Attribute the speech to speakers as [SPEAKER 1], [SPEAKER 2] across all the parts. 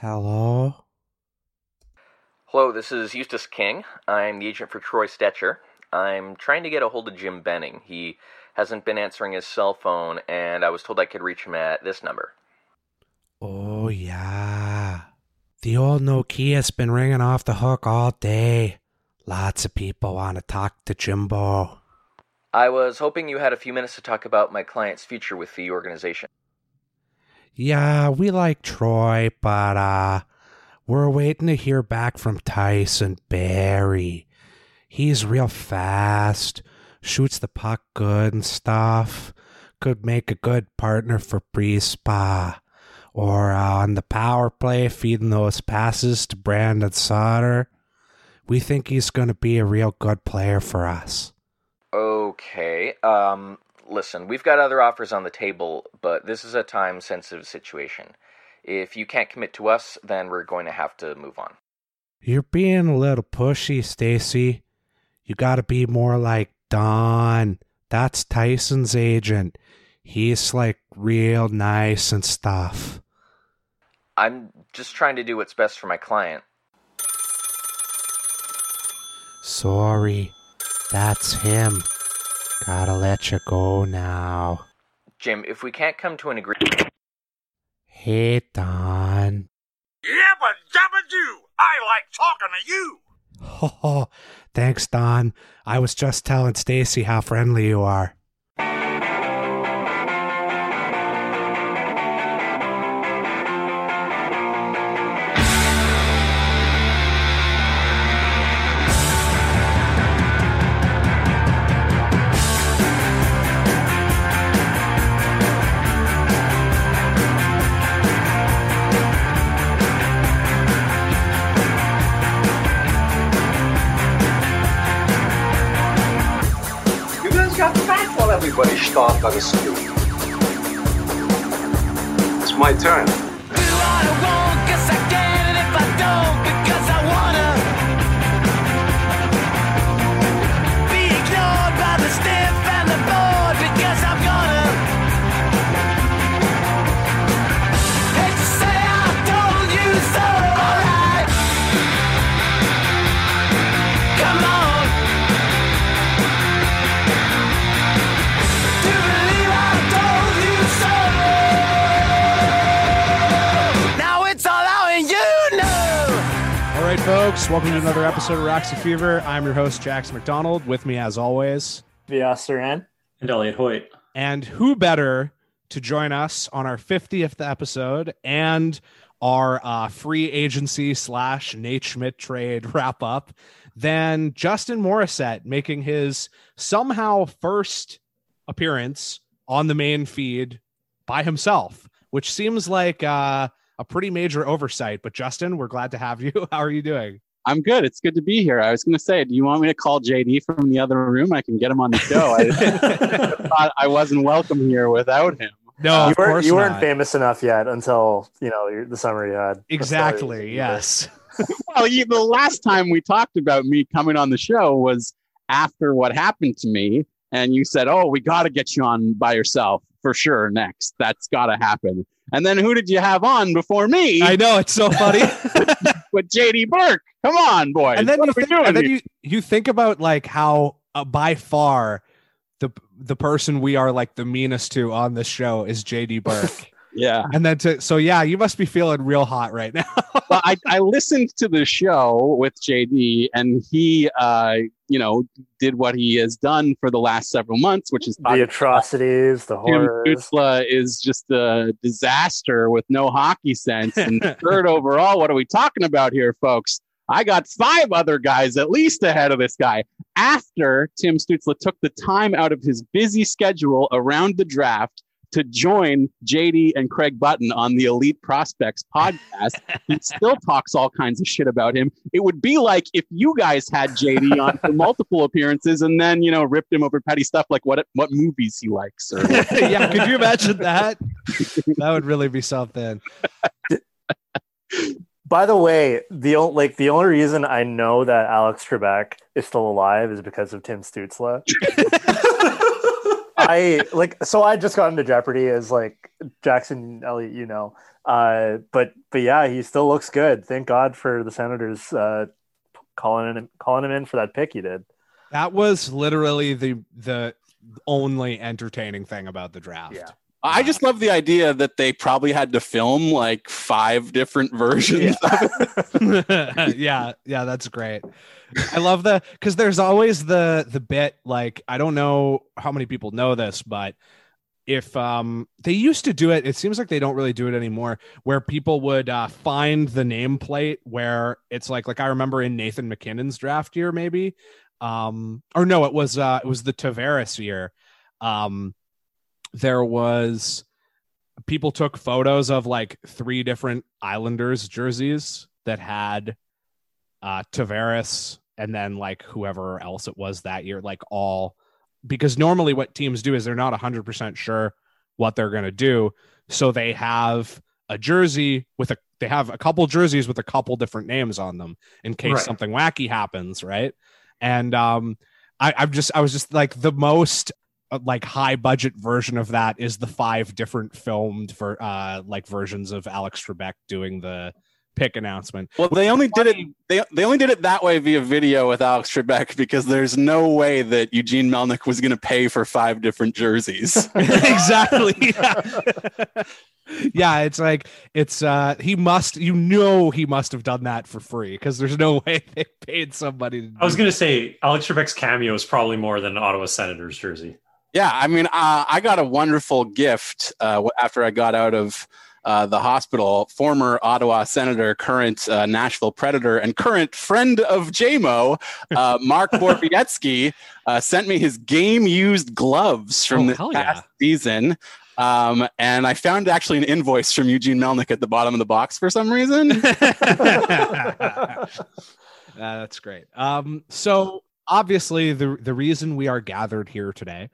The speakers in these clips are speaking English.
[SPEAKER 1] Hello?
[SPEAKER 2] Hello, this is Eustace King. I'm the agent for Troy Stecher. I'm trying to get a hold of Jim Benning. He hasn't been answering his cell phone, and I was told I could reach him at this number.
[SPEAKER 1] Oh, yeah. The old Nokia's been ringing off the hook all day. Lots of people want to talk to Jimbo.
[SPEAKER 2] I was hoping you had a few minutes to talk about my client's future with the organization.
[SPEAKER 1] Yeah, we like Troy, but uh we're waiting to hear back from Tyson Barrie. He's real fast, shoots the puck good and stuff. Could make a good partner for Brispa. Or uh, on the power play, feeding those passes to Brandon Sutter. We think he's going to be a real good player for us.
[SPEAKER 2] Okay. Um, listen, we've got other offers on the table, but this is a time sensitive situation. If you can't commit to us, then we're going to have to move on.
[SPEAKER 1] You're being a little pushy, Stacy. You got to be more like Don. That's Tyson's agent. He's like real nice and stuff.
[SPEAKER 2] I'm just trying to do what's best for my client.
[SPEAKER 1] Sorry. That's him. Gotta let you go now.
[SPEAKER 2] Jim, if we can't come to an agreement.
[SPEAKER 1] Hey, Don.
[SPEAKER 3] Yabba dabba doo! I like talking to you!
[SPEAKER 1] Oh, thanks, Don. I was just telling Stacy how friendly you are.
[SPEAKER 4] Everybody's starved
[SPEAKER 5] episode of Roxy Fever. I'm your host, Jax McDonald. With me, as always,
[SPEAKER 6] Via Saran.
[SPEAKER 7] And Elliot Hoyt.
[SPEAKER 5] and who better to join us on our 50th episode and our uh, free agency slash Nate Schmidt trade wrap up than Justin Morissette making his somehow first appearance on the main feed by himself, which seems like uh, a pretty major oversight. But Justin, we're glad to have you. How are you doing?
[SPEAKER 8] I'm good. It's good to be here. I was going to say, do you want me to call JD from the other room? I can get him on the show. I thought I wasn't welcome here without him.
[SPEAKER 5] No,
[SPEAKER 6] you
[SPEAKER 5] of
[SPEAKER 6] weren't
[SPEAKER 5] course
[SPEAKER 6] you weren't
[SPEAKER 5] not.
[SPEAKER 6] famous enough yet until you know the summer you had.
[SPEAKER 5] Exactly. Yes.
[SPEAKER 8] Well, you, the last time we talked about me coming on the show was after what happened to me, and you said, "Oh, we got to get you on by yourself for sure next. That's got to happen." And then who did you have on before me?
[SPEAKER 5] I know it's so funny.
[SPEAKER 8] With JD Burke. Come on, boys.
[SPEAKER 5] and then
[SPEAKER 8] what
[SPEAKER 5] you think, and then you you think about like how uh, by far the the person we are like the meanest to on this show is JD Burke.
[SPEAKER 8] yeah.
[SPEAKER 5] and then to so yeah, you must be feeling real hot right now.
[SPEAKER 8] well, I, I listened to the show with JD, and he, uh, you know, did what he has done for the last several months, which is
[SPEAKER 6] The atrocities, the
[SPEAKER 8] Tim
[SPEAKER 6] horrors.
[SPEAKER 8] Stützle is just a disaster with no hockey sense. And third overall, what are we talking about here, folks? I got five other guys at least ahead of this guy. After Tim Stützle took the time out of his busy schedule around the draft to join JD and Craig Button on the Elite Prospects podcast, he still talks all kinds of shit about him. It would be like if you guys had JD on for multiple appearances and then, you know, ripped him over petty stuff like what what movies he likes or
[SPEAKER 5] yeah, could you imagine that? That would really be something.
[SPEAKER 6] By the way, the o- like the only reason I know that Alex Trebek is still alive is because of Tim Stützle. I like so I just got into Jeopardy as like Jackson Elliott, you know. Uh, but but yeah, he still looks good. Thank God for the Senators uh, calling him calling him in for that pick he did.
[SPEAKER 5] That was literally the the only entertaining thing about the draft.
[SPEAKER 6] Yeah.
[SPEAKER 8] I just love the idea that they probably had to film like five different versions.
[SPEAKER 6] Yeah.
[SPEAKER 5] yeah, yeah, that's great. I love the because there's always the the bit like I don't know how many people know this, but if um they used to do it, it seems like they don't really do it anymore. Where people would uh, find the nameplate where it's like like I remember in Nathan MacKinnon's draft year, maybe, um or no, it was uh it was the Tavares year. Um, there was people took photos of like three different Islanders jerseys that had uh Tavares and then like whoever else it was that year, like all because normally what teams do is they're not 100% sure what they're going to do. So they have a jersey with a they have a couple jerseys with a couple different names on them in case
[SPEAKER 7] Right.
[SPEAKER 5] something wacky happens, right? And um I, I'm just I was just like the most like high budget version of that is the five different filmed for uh like versions of Alex Trebek doing the pick announcement.
[SPEAKER 8] Well, they only did it. They, they only did it that way via video with Alex Trebek because there's no way that Eugene Melnyk was going to pay for five different jerseys.
[SPEAKER 5] exactly. Yeah. yeah, it's like it's uh he must you know he must have done that for free because there's no way they paid somebody to
[SPEAKER 7] I was going to say Alex Trebek's cameo is probably more than Ottawa Senators jersey.
[SPEAKER 8] Yeah, I mean, uh, I got a wonderful gift uh, after I got out of uh, the hospital. Former Ottawa Senator, current uh, Nashville Predator, and current friend of JMO, uh, Mark Borowiecki, uh, sent me his game-used gloves from
[SPEAKER 5] Oh,
[SPEAKER 8] this past
[SPEAKER 5] yeah.
[SPEAKER 8] season. Um, and I found actually an invoice from Eugene Melnyk at the bottom of the box for some reason.
[SPEAKER 5] That's great. Um, so obviously the the reason we are gathered here today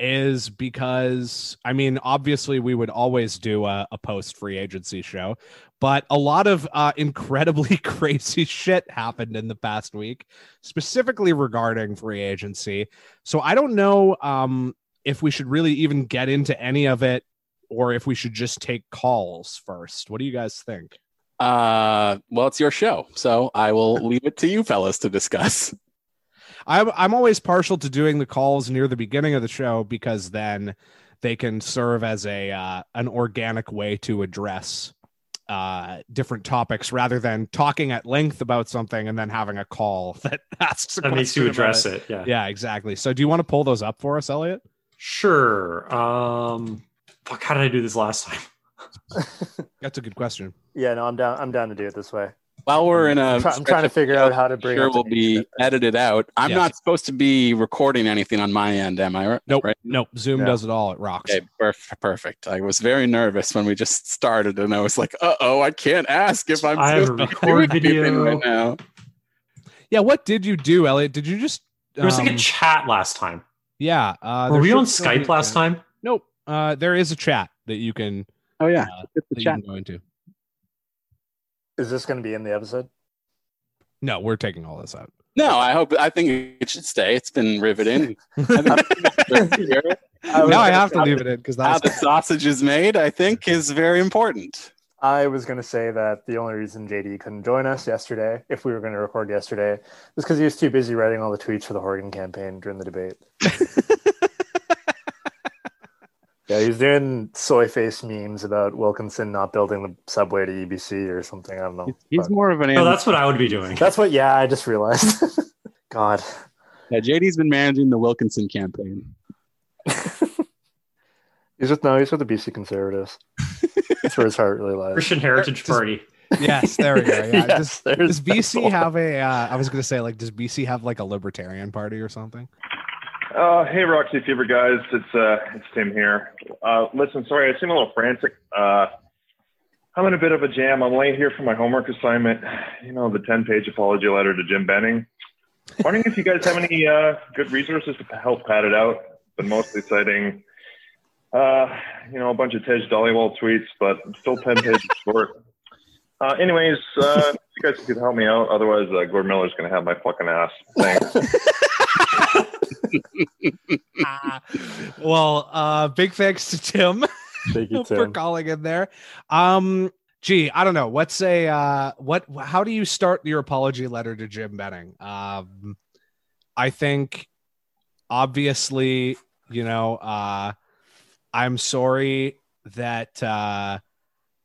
[SPEAKER 5] is because I mean, obviously we would always do a, a post free agency show, but a lot of uh, incredibly crazy shit happened in the past week, specifically regarding free agency. So I don't know um, if we should really even get into any of it or if we should just take calls first. What do you guys think?
[SPEAKER 8] Uh, well, it's your show, so I will leave it to you fellas to discuss.
[SPEAKER 5] I'm I'm always partial to doing the calls near the beginning of the show because then they can serve as a uh, an organic way to address uh, different topics rather than talking at length about something and then having a call that asks a
[SPEAKER 7] That makes you
[SPEAKER 5] question about
[SPEAKER 7] address it. Yeah.
[SPEAKER 5] Yeah, exactly. So, do you want to pull those up for us, Elliot?
[SPEAKER 7] Sure. Um, fuck, how did I do this last time?
[SPEAKER 5] That's a good question.
[SPEAKER 6] yeah, no, I'm down. I'm down to do it this way.
[SPEAKER 8] While we're in a,
[SPEAKER 6] I'm, trying to figure out how to bring.
[SPEAKER 8] sure
[SPEAKER 6] up
[SPEAKER 8] will be edited out. I'm
[SPEAKER 5] Yes.
[SPEAKER 8] not supposed to be recording anything on my end, am I?
[SPEAKER 5] Nope,
[SPEAKER 8] Right?
[SPEAKER 5] nope. Zoom
[SPEAKER 6] Yeah.
[SPEAKER 5] does it all. It rocks.
[SPEAKER 8] Okay, perf- perfect. I was very nervous when we just started, and I was like, "Uh oh, I can't ask if I'm
[SPEAKER 7] I have
[SPEAKER 8] supposed to be
[SPEAKER 7] record video.
[SPEAKER 8] right now."
[SPEAKER 5] Yeah. What did you do, Elliot? Did you just?
[SPEAKER 7] There was like
[SPEAKER 5] um,
[SPEAKER 7] a chat last time.
[SPEAKER 5] yeah. Uh,
[SPEAKER 7] Were
[SPEAKER 5] there
[SPEAKER 7] we on
[SPEAKER 5] still be a
[SPEAKER 7] Skype last time?
[SPEAKER 5] Nope. Uh, there is a chat that you can
[SPEAKER 8] Oh yeah,
[SPEAKER 5] Uh,
[SPEAKER 8] Hit the
[SPEAKER 5] that you can go into.
[SPEAKER 6] Is this going to be in the episode?
[SPEAKER 5] No, we're taking all this out.
[SPEAKER 8] No, I hope. I think it should stay. It's been riveting. I
[SPEAKER 6] I
[SPEAKER 5] now I have to
[SPEAKER 6] say-
[SPEAKER 5] leave it in because
[SPEAKER 8] how the sausage is made, I think, is very important.
[SPEAKER 6] I was going to say that the only reason JD couldn't join us yesterday, if we were going to record yesterday, was because he was too busy writing all the tweets for the Horgan campaign during the debate. yeah, he's doing soy face memes about Wilkinson not building the subway to UBC or something. I don't know.
[SPEAKER 8] He's
[SPEAKER 6] But
[SPEAKER 8] more of an.
[SPEAKER 7] No, that's what I would be doing.
[SPEAKER 6] that's what. Yeah, I just realized. God,
[SPEAKER 8] yeah, JD's been managing the Wilkinson campaign.
[SPEAKER 6] he's with no, he's with the BC Conservatives. That's where his heart really lies.
[SPEAKER 7] Christian Heritage
[SPEAKER 5] Just-
[SPEAKER 7] Party.
[SPEAKER 5] yes, there we go. Yeah.
[SPEAKER 6] Yes,
[SPEAKER 5] does, does BC have a? Uh, I was gonna say like, does BC have like a libertarian party or something?
[SPEAKER 9] Uh, hey, Roxy Fever guys, it's uh, it's Tim here. Uh, listen, sorry, I seem a little frantic. Uh, I'm in a bit of a jam. I'm late here for my homework assignment. You know, the 10-page apology letter to Jim Benning. Wondering if you guys have any uh, good resources to help pad it out. Been mostly citing, uh, you know, a bunch of Tej Dollywall tweets, but still 10 pages short. Uh, anyways, uh, if you guys could help me out. Otherwise, uh, Gord Miller's going to have my fucking ass. Thanks.
[SPEAKER 5] Ah. well, uh, big thanks to Tim.
[SPEAKER 6] Thank you,
[SPEAKER 5] for calling in there. Um, gee, I don't know. What's a uh, what? How do you start your apology letter to Jim Benning? Um, I think obviously, you know, uh, I'm sorry that uh,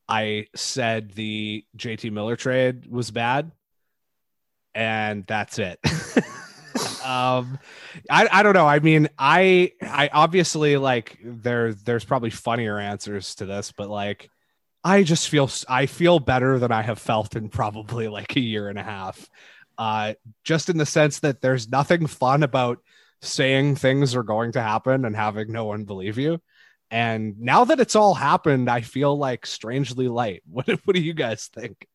[SPEAKER 5] I said the JT Miller trade was bad, and that's it. um I, I don't know. I mean i i obviously like there there's probably funnier answers to this but like i just feel I feel better than i have felt in probably like a year and a half. Uh just in the sense that there's nothing fun about saying things are going to happen and having no one believe you. And now that it's all happened i feel like strangely light. What, what do you guys think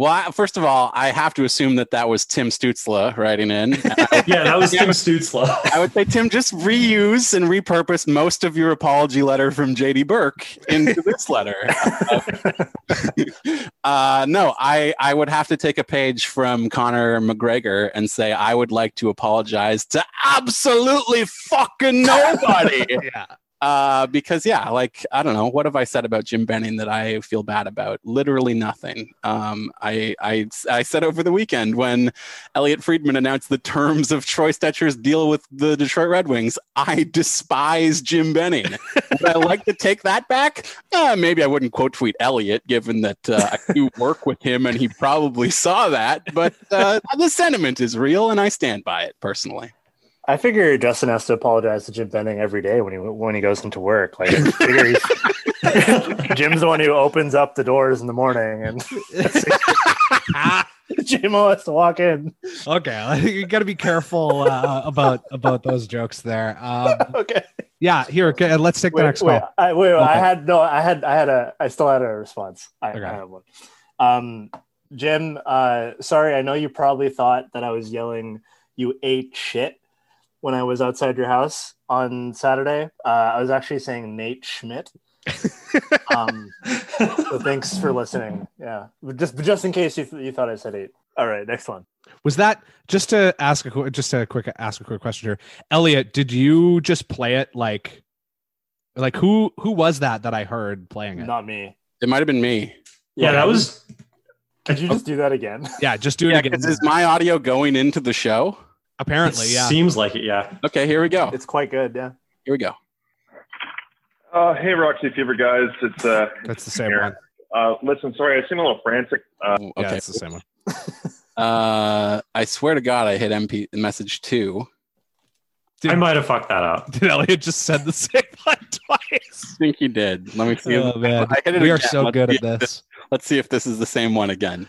[SPEAKER 8] Well, I, first of all, I have to assume that that was Tim Stützle writing in.
[SPEAKER 7] Yeah, that was Tim Stützle.
[SPEAKER 8] I would say, Tim, just reuse and repurpose most of your apology letter from JD Burke into this letter. uh, no, I, I would have to take a page from Conor McGregor and say, I would like to apologize to absolutely fucking nobody.
[SPEAKER 5] yeah
[SPEAKER 8] Uh, because yeah, like I don't know, what have I said about Jim Benning that I feel bad about? Literally nothing. Um, I I I said over the weekend when Elliot Friedman announced the terms of Troy Stecher's deal with the Detroit Red Wings, I despise Jim Benning. Would I like to take that back? Uh, maybe I wouldn't quote tweet Elliot, given that uh, I do work with him and he probably saw that. But uh, the sentiment is real, and I stand by it personally.
[SPEAKER 6] I figure Justin has to apologize to Jim Benning every day when he when he goes into work. Like, I figure he's, Jim's the one who opens up the doors in the morning, and Jim has to walk in.
[SPEAKER 5] okay you got to be careful uh, about about those jokes there um,
[SPEAKER 6] okay.
[SPEAKER 5] yeah here okay, let's take the next
[SPEAKER 6] wait,
[SPEAKER 5] call
[SPEAKER 6] I, wait, wait, I had no, I had, I had a, I still had a response. I,
[SPEAKER 5] Okay.
[SPEAKER 6] I have one. Um, Jim, uh, sorry, I know you probably thought that I was yelling "you ate shit" when I was outside your house on Saturday. Uh, I was actually saying Nate Schmidt. um, so thanks for listening. Yeah, But just just in case you, th- you thought I said eight. All right, next one.
[SPEAKER 5] was that just to ask a just a quick ask a quick question here elliot did you just play it like like who who was that that i heard playing it
[SPEAKER 6] Not me.
[SPEAKER 8] It might have been me.
[SPEAKER 7] Yeah, that was.
[SPEAKER 6] Could you just do that again?
[SPEAKER 5] yeah just do it
[SPEAKER 8] Yeah,
[SPEAKER 5] again
[SPEAKER 8] 'cause is my audio going into the show?
[SPEAKER 5] Apparently
[SPEAKER 7] it
[SPEAKER 5] yeah
[SPEAKER 7] Seems like it. Yeah.
[SPEAKER 8] Okay, here we go.
[SPEAKER 6] It's quite good. Yeah.
[SPEAKER 8] Here we go.
[SPEAKER 9] Uh, hey, Roxy Fever guys. It's uh,
[SPEAKER 5] that's the same
[SPEAKER 9] here.
[SPEAKER 5] one
[SPEAKER 9] Uh, listen, sorry, I seem a little frantic. Uh,
[SPEAKER 5] yeah
[SPEAKER 8] Okay.
[SPEAKER 5] it's the same one
[SPEAKER 8] Uh, I swear to God, I hit MP message two.
[SPEAKER 5] Dude.
[SPEAKER 7] I might have fucked that up.
[SPEAKER 5] did elliot just said the same one twice?
[SPEAKER 8] I think he did. Let me see.
[SPEAKER 5] oh man
[SPEAKER 8] I hit it
[SPEAKER 5] we are so
[SPEAKER 8] Let's
[SPEAKER 5] good at
[SPEAKER 8] if
[SPEAKER 5] this
[SPEAKER 8] Let's see if this is the same one again.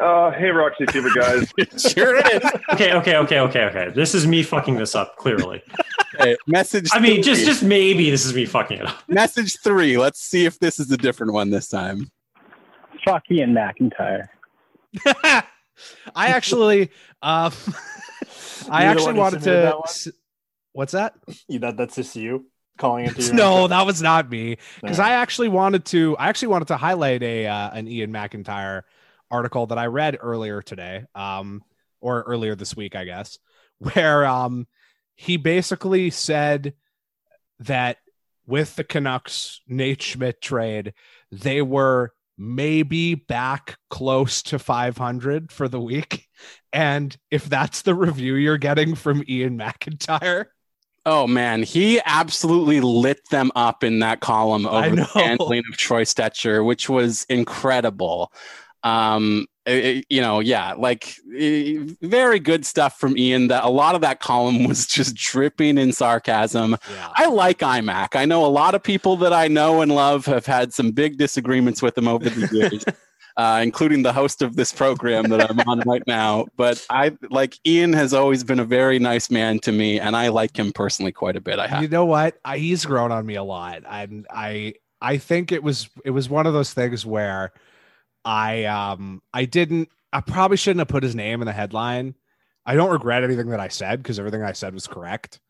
[SPEAKER 9] Uh, hey, Roxy Fever guys.
[SPEAKER 8] sure it is.
[SPEAKER 7] Okay, okay, okay, okay, okay. This is me fucking this up. Clearly.
[SPEAKER 8] Okay, message.
[SPEAKER 7] I mean, just
[SPEAKER 8] three.
[SPEAKER 7] just maybe this is me fucking it up.
[SPEAKER 8] message three. Let's see if this is a different one this time.
[SPEAKER 10] Fuck Ian McIntyre.
[SPEAKER 5] i actually um i actually wanted to
[SPEAKER 6] that
[SPEAKER 5] s- what's that
[SPEAKER 6] You, that that's just you calling it. your
[SPEAKER 5] no, that was not me. Because
[SPEAKER 6] No.
[SPEAKER 5] I actually wanted to. I actually wanted to highlight a uh, an Ian McIntyre article that I read earlier today, um, or earlier this week, I guess, where um, he basically said that with the Canucks Nate Schmidt trade, they were maybe back close to 500 for the week. And if that's the review you're getting from Ian McIntyre,
[SPEAKER 8] Oh man, he absolutely lit them up in that column over the handling of Troy Stecher, which was incredible. Um, it- you know, yeah, like very good stuff from Ian. That a lot of that column was just dripping in sarcasm.
[SPEAKER 5] yeah.
[SPEAKER 8] I like iMac. I know a lot of people that I know and love have had some big disagreements with him over the years, uh, including the host of this program that I'm on right now. But I like Ian has always been a very nice man to me, and I like him personally quite a bit. I have.
[SPEAKER 5] you know what I, he's grown on me a lot and i i think it was it was one of those things where i um i didn't i probably shouldn't have put his name in the headline. I don't regret anything that i said because everything i said was correct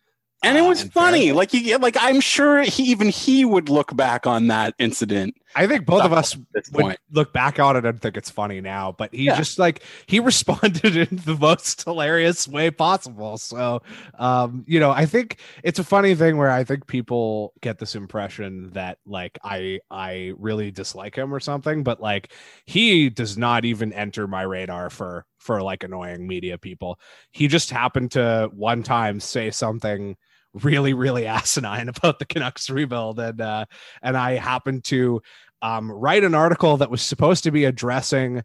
[SPEAKER 8] and it was
[SPEAKER 5] in
[SPEAKER 8] funny.
[SPEAKER 5] fairness.
[SPEAKER 8] Like he, like I'm sure he even he would look back on that incident.
[SPEAKER 5] I think both of us would
[SPEAKER 8] point.
[SPEAKER 5] look back on it and think it's funny now, but he
[SPEAKER 8] Yeah.
[SPEAKER 5] just like he responded in the most hilarious way possible. So, um, you know, I think it's a funny thing where I think people get this impression that like I I really dislike him or something, but like he does not even enter my radar for for like annoying media people. He just happened to one time say something really really asinine about the Canucks rebuild and uh and I happened to um, write an article that was supposed to be addressing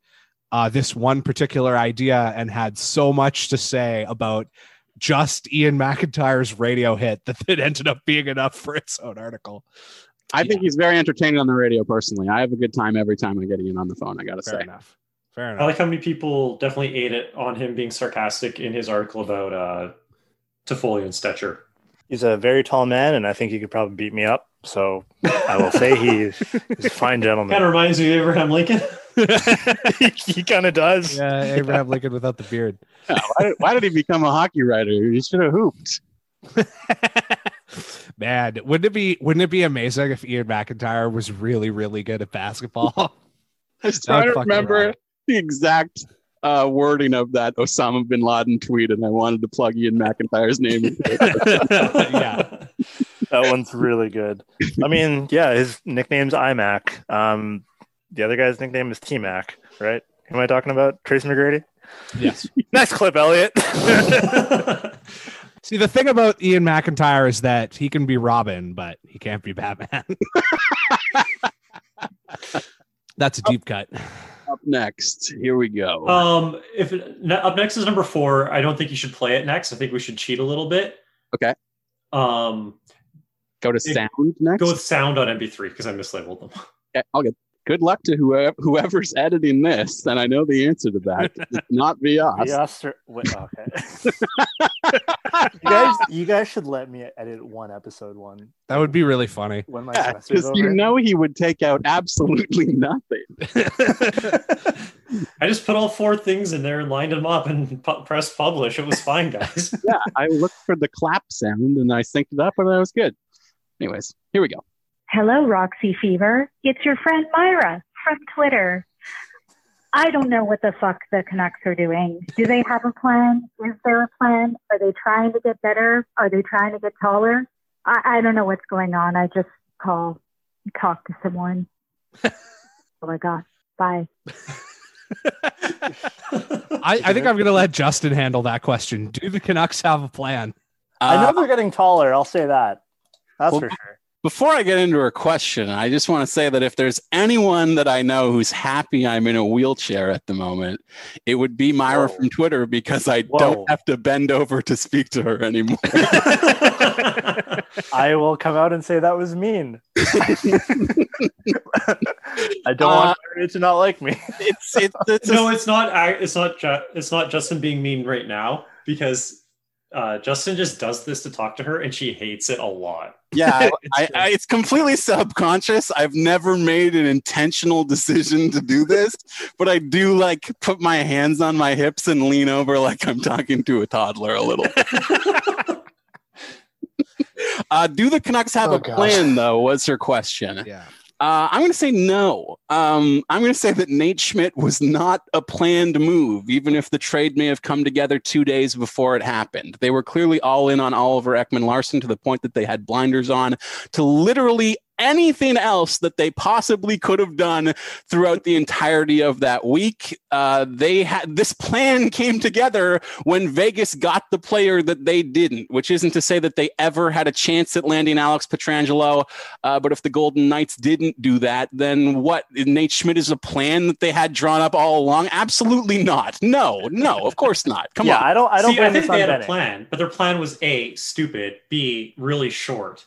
[SPEAKER 5] uh, this one particular idea and had so much to say about just Ian McIntyre's radio hit that it ended up being enough for its own article.
[SPEAKER 8] I think he's very entertaining on the radio. Personally, I have a good time every time I get Ian on the phone. I gotta
[SPEAKER 5] Fair
[SPEAKER 8] say.
[SPEAKER 5] enough. Fair enough.
[SPEAKER 7] I like how many people definitely ate it on him being sarcastic in his article about uh, Toffoli and Stecher.
[SPEAKER 6] He's a very tall man, and I think he could probably beat me up. So I will say he, he's a fine gentleman.
[SPEAKER 7] Kind
[SPEAKER 6] gentleman.
[SPEAKER 7] of reminds me of Abraham Lincoln.
[SPEAKER 6] he kind of does.
[SPEAKER 5] Yeah, Abraham Lincoln without the beard.
[SPEAKER 8] Yeah, why, did, why did he become a hockey writer? He should have hooped.
[SPEAKER 5] Man, wouldn't it be wouldn't it be amazing if Ian McIntyre was really really good at basketball?
[SPEAKER 8] I was
[SPEAKER 5] That
[SPEAKER 8] trying to remember
[SPEAKER 5] rock.
[SPEAKER 8] the exact uh, wording of that Osama bin Laden tweet, and I wanted to plug Ian McIntyre's name.
[SPEAKER 5] yeah.
[SPEAKER 6] That one's really good. I mean, yeah, his nickname's iMac. Um, the other guy's nickname is T Mac, right? Who am I talking about? Tracy McGrady?
[SPEAKER 5] Yes.
[SPEAKER 6] Nice clip, Elliot.
[SPEAKER 5] See, the thing about Ian McIntyre is that he can be Robin, but he can't be Batman. That's a deep cut.
[SPEAKER 8] Up next, here we go.
[SPEAKER 7] Um, if ne- up next is number four, I don't think you should play it next. I think we should cheat a little bit.
[SPEAKER 8] Okay.
[SPEAKER 7] Um,
[SPEAKER 8] go to
[SPEAKER 7] it-
[SPEAKER 8] sound next.
[SPEAKER 7] go with sound on MP3 because I mislabeled them.
[SPEAKER 8] Okay, I'll get. Good luck to whoever, whoever's editing this, and I know the answer to that. It's not be us.
[SPEAKER 6] The Oster- wait, okay. you guys, you guys should let me edit one episode one
[SPEAKER 5] That would be really funny.
[SPEAKER 6] when my
[SPEAKER 8] Yeah,
[SPEAKER 6] semester's
[SPEAKER 8] because you know he would take out absolutely nothing.
[SPEAKER 7] I just put all four things in there and lined them up and pu- pressed publish. It was fine, guys.
[SPEAKER 8] yeah, I looked for the clap sound and I synced it up, and that was good. Anyways, here we go.
[SPEAKER 11] Hello, Roxy Fever. It's your friend Myra from Twitter. I don't know what the fuck the Canucks are doing. Do they have a plan? Is there a plan? Are they trying to get better? Are they trying to get taller? I, I don't know what's going on. I just call, talk to someone. oh my God. Bye.
[SPEAKER 5] I, I think I'm going to let Justin handle that question. Do the Canucks have a plan?
[SPEAKER 6] I
[SPEAKER 8] Uh,
[SPEAKER 6] know they're getting taller. I'll say that. That's
[SPEAKER 8] Well,
[SPEAKER 6] for sure.
[SPEAKER 8] Before I get into her question, I just want to say that if there's anyone that I know who's happy I'm in a wheelchair at the moment, it would be Myra
[SPEAKER 6] Whoa.
[SPEAKER 8] from Twitter because I
[SPEAKER 6] Whoa.
[SPEAKER 8] don't have to bend over to speak to her anymore.
[SPEAKER 6] I will come out and say that was mean. I don't
[SPEAKER 8] Uh,
[SPEAKER 6] want her to not like me.
[SPEAKER 8] it's it's, it's
[SPEAKER 7] no, it's not. It's not. Ju- It's not Justin being mean right now because uh, Justin just does this to talk to her, and she hates it a lot.
[SPEAKER 8] Yeah, I, I, it's completely subconscious. I've never made an intentional decision to do this, but I do like put my hands on my hips and lean over like I'm talking to a toddler a little. uh, do the Canucks have
[SPEAKER 6] Oh,
[SPEAKER 8] a
[SPEAKER 6] gosh.
[SPEAKER 8] plan, though? Was her question.
[SPEAKER 5] Yeah.
[SPEAKER 8] Uh, I'm going to say no. Um, I'm going to say that Nate Schmidt was not a planned move, even if the trade may have come together two days before it happened. They were clearly all in on Oliver Ekman Larsson to the point that they had blinders on to literally anything else that they possibly could have done throughout the entirety of that week. Uh, they had this plan came together when Vegas got the player that they didn't, which isn't to say that they ever had a chance at landing Alex Pietrangelo. Uh, but if the Golden Knights didn't do that, then what? Nate Schmidt is a plan that they had drawn up all along? Absolutely not. No, no, of course not. Come on
[SPEAKER 6] yeah,
[SPEAKER 8] on.
[SPEAKER 6] I don't. I don't
[SPEAKER 7] See, I think they had a plan, but their plan was a stupid, b really short,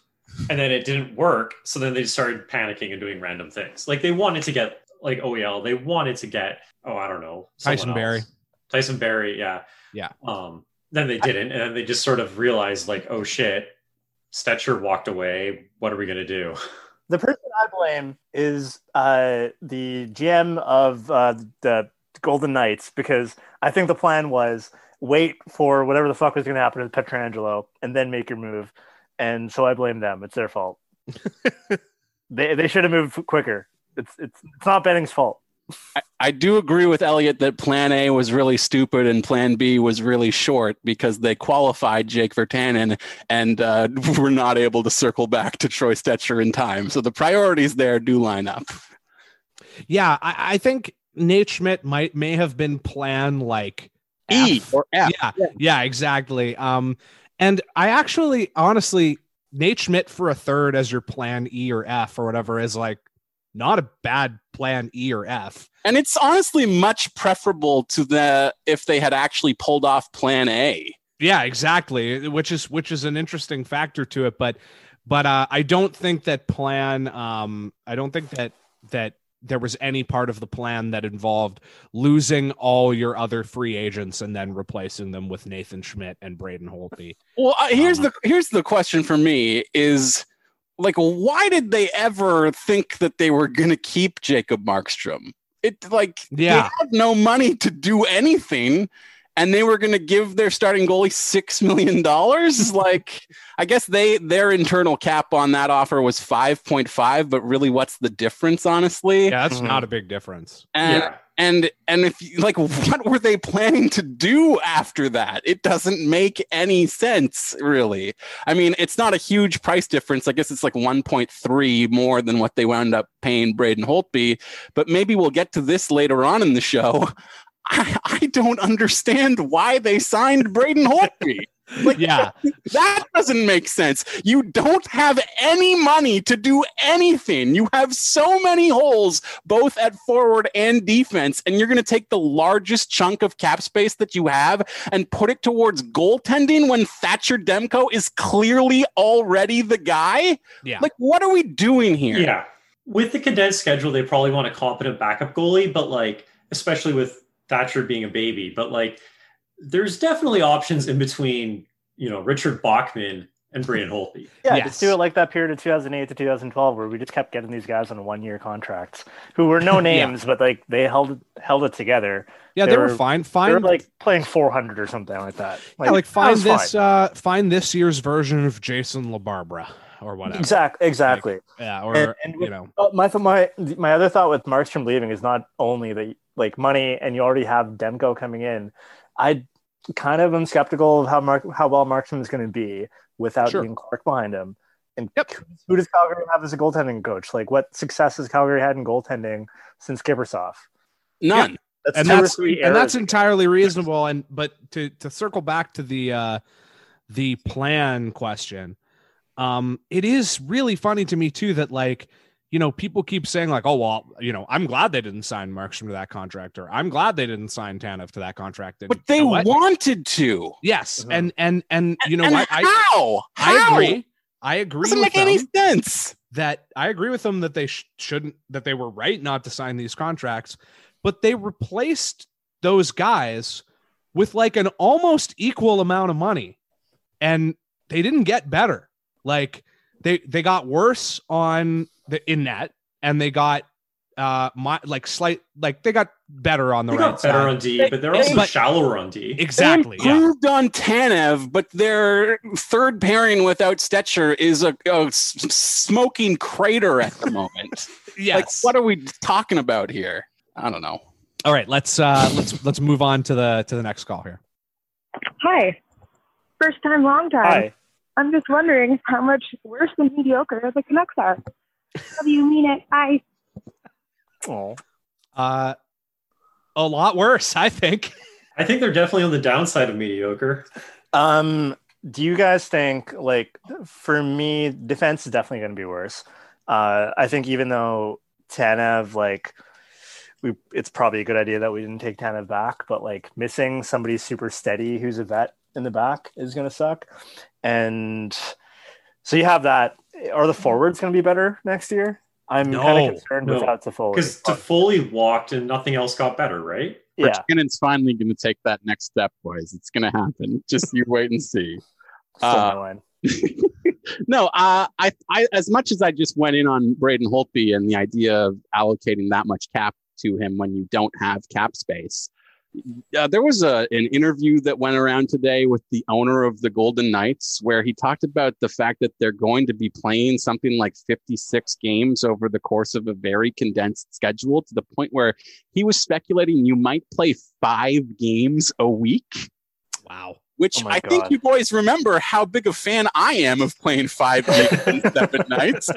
[SPEAKER 7] and then it didn't work. So then they started panicking and doing random things. Like they wanted to get like OEL, they wanted to get oh I don't know someone
[SPEAKER 5] Tyson
[SPEAKER 7] else.
[SPEAKER 5] Barrie.
[SPEAKER 7] Tyson Barrie, yeah,
[SPEAKER 5] Yeah.
[SPEAKER 7] Um, then they didn't, and then they just sort of realized like oh shit, Stecher walked away. What are we gonna do?
[SPEAKER 6] The person I blame is uh, the GM of uh, the Golden Knights because I think the plan was wait for whatever the fuck was going to happen with Pietrangelo and then make your move. And so I blame them. It's their fault. they they should have moved quicker. It's it's it's not Benning's fault.
[SPEAKER 8] I, I do agree with Elliot that plan A was really stupid and plan B was really short because they qualified Jake Virtanen and uh, were not able to circle back to Troy Stecher in time. So the priorities there do line up.
[SPEAKER 5] Yeah, I, I think Nate Schmidt might may have been plan like
[SPEAKER 8] E
[SPEAKER 5] F.
[SPEAKER 8] or F.
[SPEAKER 5] Yeah, yeah, exactly. Um, and I actually, honestly, Nate Schmidt for a third as your plan E or F or whatever is like not a bad plan E or F.
[SPEAKER 8] And it's honestly much preferable to the if they had actually pulled off plan A.
[SPEAKER 5] Yeah, exactly. Which is which is an interesting factor to it, but but uh, I don't think that plan. Um, I don't think that that there was any part of the plan that involved losing all your other free agents and then replacing them with Nathan Schmidt and Braden Holtby.
[SPEAKER 8] Well, uh, here's the here's the question for me is like why did they ever think that they were going to keep Jacob Markstrom? It like
[SPEAKER 5] Yeah.
[SPEAKER 8] they had no money to do anything and they were going to give their starting goalie 6 million dollars like I guess they their internal cap on that offer was 5.5 but really what's the difference honestly?
[SPEAKER 5] Yeah, that's mm-hmm. not a big difference.
[SPEAKER 8] And
[SPEAKER 7] Yeah.
[SPEAKER 8] and and if you- like what were they planning to do after that? It doesn't make any sense really. I mean, it's not a huge price difference. I guess it's like 1.3 more than what they wound up paying Braden Holtby, but maybe we'll get to this later on in the show. I, I don't understand why they signed Braden Holtby. Like,
[SPEAKER 5] Yeah.
[SPEAKER 8] that doesn't make sense. You don't have any money to do anything. You have so many holes, both at forward and defense, and you're going to take the largest chunk of cap space that you have and put it towards goaltending when Thatcher Demko is clearly already the guy?
[SPEAKER 5] Yeah.
[SPEAKER 8] Like, what are we doing here?
[SPEAKER 7] Yeah. With the condensed schedule, they probably want a competent backup goalie, but like, especially with Thatcher being a baby, but like, there's definitely options in between, you know, Richard Bachman and Brian Holtby.
[SPEAKER 6] Yeah,
[SPEAKER 5] Yes.
[SPEAKER 6] just do it like that period of 2008 to 2012 where we just kept getting these guys on one year contracts who were no names, but like they held held it together.
[SPEAKER 5] Yeah, they, were, fine.
[SPEAKER 6] They
[SPEAKER 5] Fine.
[SPEAKER 6] were like playing 400 or something like that.
[SPEAKER 5] yeah, like find this
[SPEAKER 6] fine.
[SPEAKER 5] uh find this year's version of Jason LaBarbera or whatever.
[SPEAKER 6] Exactly, exactly.
[SPEAKER 5] Yeah, or
[SPEAKER 6] And- and
[SPEAKER 5] you know.
[SPEAKER 6] My my my other thought with Markstrom leaving is not only the like money, and you already have Demko coming in. I kind of am skeptical of how Mark how well Markstrom is going to be without
[SPEAKER 5] Sure.
[SPEAKER 6] Ian Clark behind him. And
[SPEAKER 5] Yep.
[SPEAKER 6] who does Calgary have as a goaltending coach? Like, what success has Calgary had in goaltending since Kiprusoff?
[SPEAKER 8] None.
[SPEAKER 6] That's
[SPEAKER 5] and that's and that's entirely reasonable and but to to circle back to the uh the plan question um it is really funny to me too that like you know people keep saying like oh well you know i'm glad they didn't sign markstrom to that contract or i'm glad they didn't sign tanev to that contract and
[SPEAKER 8] But they
[SPEAKER 5] you know
[SPEAKER 8] wanted to.
[SPEAKER 5] yes
[SPEAKER 6] Mhm.
[SPEAKER 5] and and and you know
[SPEAKER 8] and
[SPEAKER 5] what i
[SPEAKER 8] how?
[SPEAKER 5] i agree i agree
[SPEAKER 8] Doesn't
[SPEAKER 5] with
[SPEAKER 8] make any sense.
[SPEAKER 5] that I agree with them that they sh- shouldn't that they were right not to sign these contracts, but they replaced those guys with like an almost equal amount of money, and they didn't get better. Like they they got worse on the in net, and they got uh my like slight like they got better on the
[SPEAKER 7] They
[SPEAKER 5] right
[SPEAKER 7] got better
[SPEAKER 5] side.
[SPEAKER 7] on D, but they're also
[SPEAKER 5] But-
[SPEAKER 7] shallower on D.
[SPEAKER 5] exactly.
[SPEAKER 8] They
[SPEAKER 5] Yeah.
[SPEAKER 8] improved on Tanev, but their third pairing without Stecher is a smoking crater at the moment.
[SPEAKER 5] Yes.
[SPEAKER 8] Like, what are we talking about here? I don't know.
[SPEAKER 5] All right. Let's uh let's let's move on to the to the next call here.
[SPEAKER 12] Hi. First time, long time.
[SPEAKER 6] Hi.
[SPEAKER 12] I'm just wondering how much worse than mediocre the Canucks are. How do you mean it? I
[SPEAKER 6] Oh.
[SPEAKER 5] Uh, a lot worse, I think.
[SPEAKER 7] I think they're definitely on the downside of mediocre.
[SPEAKER 6] Um, do you guys think like for me, defense is definitely going to be worse. Uh, I think even though Tanev like we, it's probably a good idea that we didn't take Tanev back, but like missing somebody super steady who's a vet in the back is going to suck. And so you have that. Are the forwards going to be better next year? I'm kind of concerned
[SPEAKER 7] No.
[SPEAKER 6] without Toffoli.
[SPEAKER 7] Because Toffoli walked and nothing else got better, right?
[SPEAKER 6] Yeah,
[SPEAKER 8] Brennan's finally going to take that next step, boys. It's going to happen. Just you wait and see. Uh, no, uh, I, I, as much as I just went in on Braden Holtby and the idea of allocating that much cap to him when you don't have cap space, Uh, there was a, an interview that went around today with the owner of the Golden Knights where he talked about the fact that they're going to be playing something like 56 games over the course of a very condensed schedule to the point where he was speculating you might play five games a week.
[SPEAKER 5] Wow.
[SPEAKER 8] Which
[SPEAKER 6] Oh
[SPEAKER 8] I think you boys remember how big a fan I am of playing five in seven nights.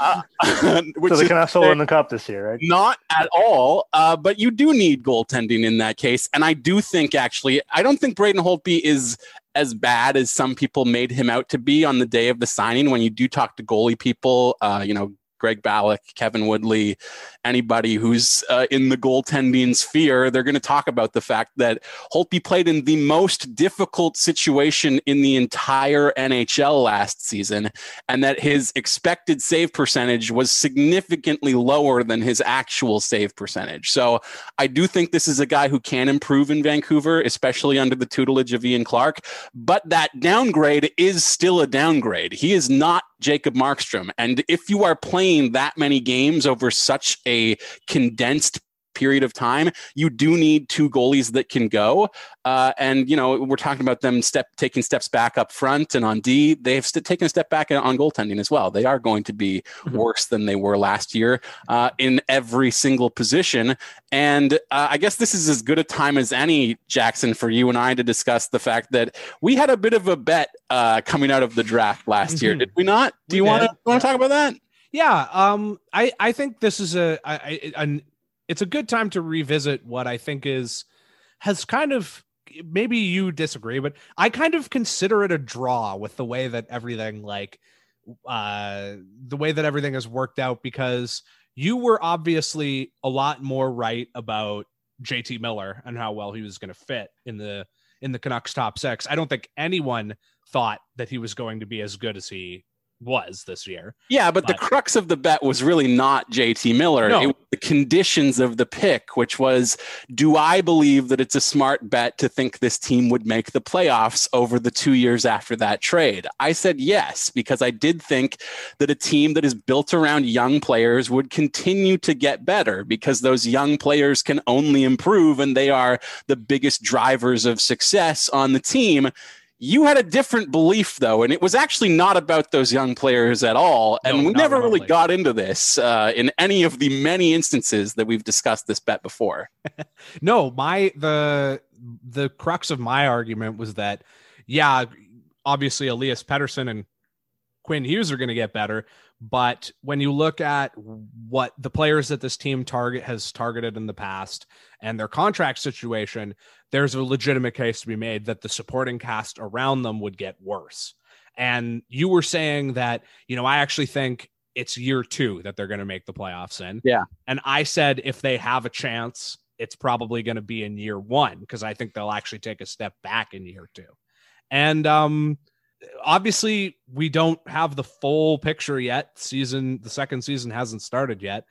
[SPEAKER 8] Uh, which
[SPEAKER 6] so the
[SPEAKER 8] is
[SPEAKER 6] Canucks will win the cup this year, right?
[SPEAKER 8] not at all. Uh, but you do need goaltending in that case. And I do think, actually, I don't think Braden Holtby is as bad as some people made him out to be on the day of the signing. When you do talk to goalie people, uh, you know, Greg Balloch, Kevin Woodley, anybody who's uh, in the goaltending sphere, they're going to talk about the fact that Holtby played in the most difficult situation in the entire NHL last season, and that his expected save percentage was significantly lower than his actual save percentage. So I do think this is a guy who can improve in Vancouver, especially under the tutelage of Ian Clark. But that downgrade is still a downgrade. He is not Jacob Markstrom. And if you are playing that many games over such a condensed period of time, you do need two goalies that can go. Uh, and you know, we're talking about them step taking steps back up front and on D. They've st- taken a step back on goaltending as well. They are going to be worse than they were last year uh, in every single position. And uh, I guess this is as good a time as any, Jackson, for you and I to discuss the fact that we had a bit of a bet uh, coming out of the draft last year,
[SPEAKER 5] Mhm.
[SPEAKER 8] did we not? Do
[SPEAKER 5] We
[SPEAKER 8] you want to want to talk about that?
[SPEAKER 5] Yeah, um, I I think this is a an it's a good time to revisit what I think is has kind of maybe you disagree, but I kind of consider it a draw with the way that everything like uh the way that everything has worked out because you were obviously a lot more right about JT Miller and how well he was going to fit in the in the Canucks top 6. I don't think anyone thought that he was going to be as good as he was this year.
[SPEAKER 8] Yeah, but, the crux of the bet was really not JT Miller.
[SPEAKER 5] No.
[SPEAKER 8] It was the conditions of the pick, which was do I believe that it's a smart bet to think this team would make the playoffs over the two years after that trade? I said yes, because I did think that a team that is built around young players would continue to get better because those young players can only improve and they are the biggest drivers of success on the team. You had a different belief, though, and it was actually not about those young players at all. And
[SPEAKER 5] No,
[SPEAKER 8] we
[SPEAKER 5] not
[SPEAKER 8] never really got into this uh, in any of the many instances that we've discussed this bet before.
[SPEAKER 5] No, my the the crux of my argument was that yeah, obviously Elias Pettersson and Quinn Hughes are going to get better, but when you look at what the players that this team target has targeted in the past and their contract situation, there's a legitimate case to be made that the supporting cast around them would get worse. And you were saying that, you know, I actually think it's year 2 that they're going to make the playoffs in.
[SPEAKER 8] Yeah.
[SPEAKER 5] And I said if they have a chance, it's probably going to be in year one because I think they'll actually take a step back in year two. And um, obviously, we don't have the full picture yet. Season the second season hasn't started yet,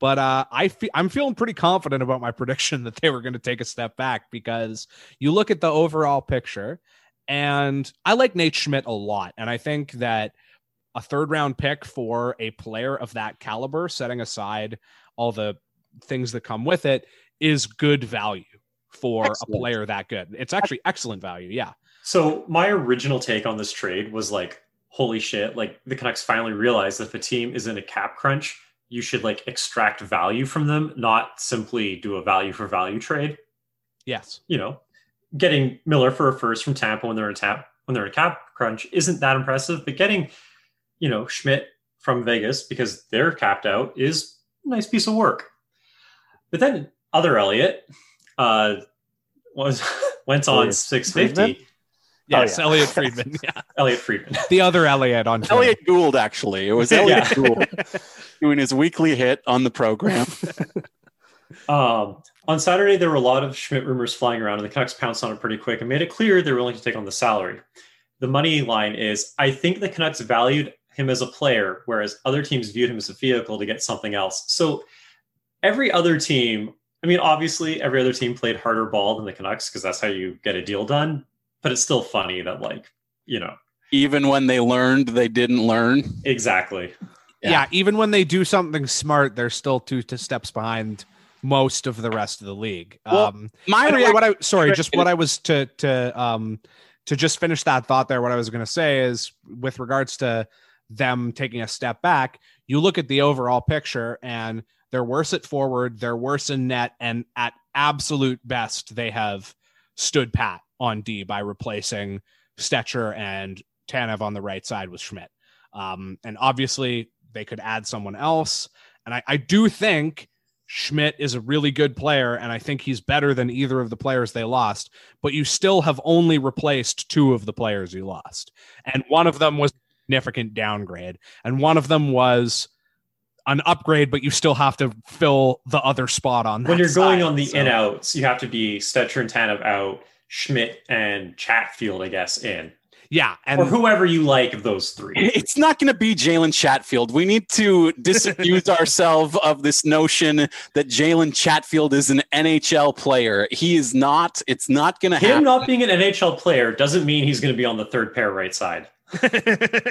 [SPEAKER 5] but uh, I fe- I'm feeling pretty confident about my prediction that they were going to take a step back because you look at the overall picture, and I like Nate Schmidt a lot, and I think that a third round pick for a player of that caliber, setting aside all the things that come with it, is good value for
[SPEAKER 7] Excellent.
[SPEAKER 5] a player that good. It's actually excellent value. Yeah.
[SPEAKER 7] So my original take on this trade was like, holy shit! Like the Canucks finally realized that if a team is in a cap crunch, you should like extract value from them, not simply do a value for value trade.
[SPEAKER 5] Yes.
[SPEAKER 7] You know, getting Miller for a first from Tampa when they're in a tap when they're in a cap crunch isn't that impressive, but getting you know Schmidt from Vegas because they're capped out is a nice piece of work. But then other Elliot uh, was went on six fifty.
[SPEAKER 5] Yes, Elliot Friedman. Yeah.
[SPEAKER 7] Elliot Friedman.
[SPEAKER 5] The other Elliot on Twitter.
[SPEAKER 8] Elliot Gould, actually. It was
[SPEAKER 7] Yeah.
[SPEAKER 8] Elliot Gould doing his weekly hit on the program.
[SPEAKER 7] Um, on Saturday, there were a lot of Schmidt rumors flying around, and the Canucks pounced on it pretty quick and made it clear they're willing to take on the salary. The money line is I think the Canucks valued him as a player, whereas other teams viewed him as a vehicle to get something else. So every other team, I mean, obviously, every other team played harder ball than the Canucks because that's how you get a deal done. But it's still funny that, like, you know,
[SPEAKER 8] Even when they learned, they didn't learn.
[SPEAKER 7] exactly.
[SPEAKER 5] Yeah. even when they do something smart, they're still two, two steps behind most of the rest of the league.
[SPEAKER 8] Well,
[SPEAKER 5] um,
[SPEAKER 8] my
[SPEAKER 5] anyway,
[SPEAKER 8] reaction-
[SPEAKER 5] what I sorry, just what I was to to um to just finish that thought there. What I was going to say is with regards to them taking a step back, you look at the overall picture and they're worse at forward, they're worse in net, and at absolute best, they have stood pat on D by replacing Stecher and Tanev on the right side with Schmidt. Um, and obviously, they could add someone else. And I, I do think Schmidt is a really good player, and I think he's better than either of the players they lost. But you still have only replaced two of the players you lost, and one of them was a significant downgrade, and one of them was an upgrade, but you still have to fill the other spot on that.
[SPEAKER 7] when you're going on the
[SPEAKER 5] So-
[SPEAKER 7] in outs, you have to be Stecher and Tanev out, Schmidt and Chatfield, I guess, in.
[SPEAKER 5] Yeah, and
[SPEAKER 7] or whoever you like of those three.
[SPEAKER 8] It's not going to be Jalen Chatfield. We need to disabuse ourselves of this notion that Jalen Chatfield is an NHL player. He is not. It's not going to
[SPEAKER 7] Him not being an NHL player doesn't mean he's going to be on the third pair right side.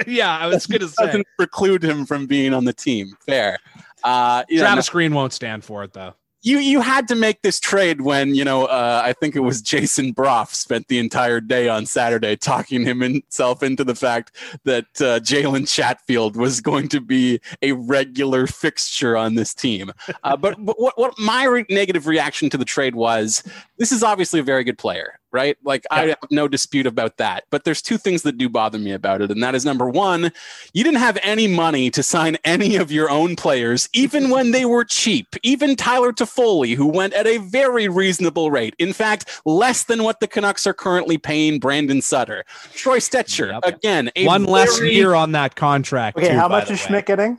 [SPEAKER 5] yeah, I was going to say
[SPEAKER 8] doesn't preclude him from being on the team. Fair. Uh, yeah,
[SPEAKER 5] Travis Green won't stand for it though.
[SPEAKER 8] You you had to make this trade when you know uh, I think it was Jason Brough spent the entire day on Saturday talking himself into the fact that uh, Jalen Chatfield was going to be a regular fixture on this team. Uh, but, but what, what my re- negative reaction to the trade was this is obviously a very good player, right? Like I have no dispute about that. But there's two things that do bother me about it, and that is number one, you didn't have any money to sign any of your own players, even when they were cheap. Even Tyler Toffoli, who went at a very reasonable rate. In fact, less than what the Canucks are currently paying Brandon Sutter. Troy Stecher, again, a
[SPEAKER 5] One less year on that contract.
[SPEAKER 6] Okay,
[SPEAKER 5] too,
[SPEAKER 6] how much is
[SPEAKER 5] way.
[SPEAKER 6] Schmidt getting?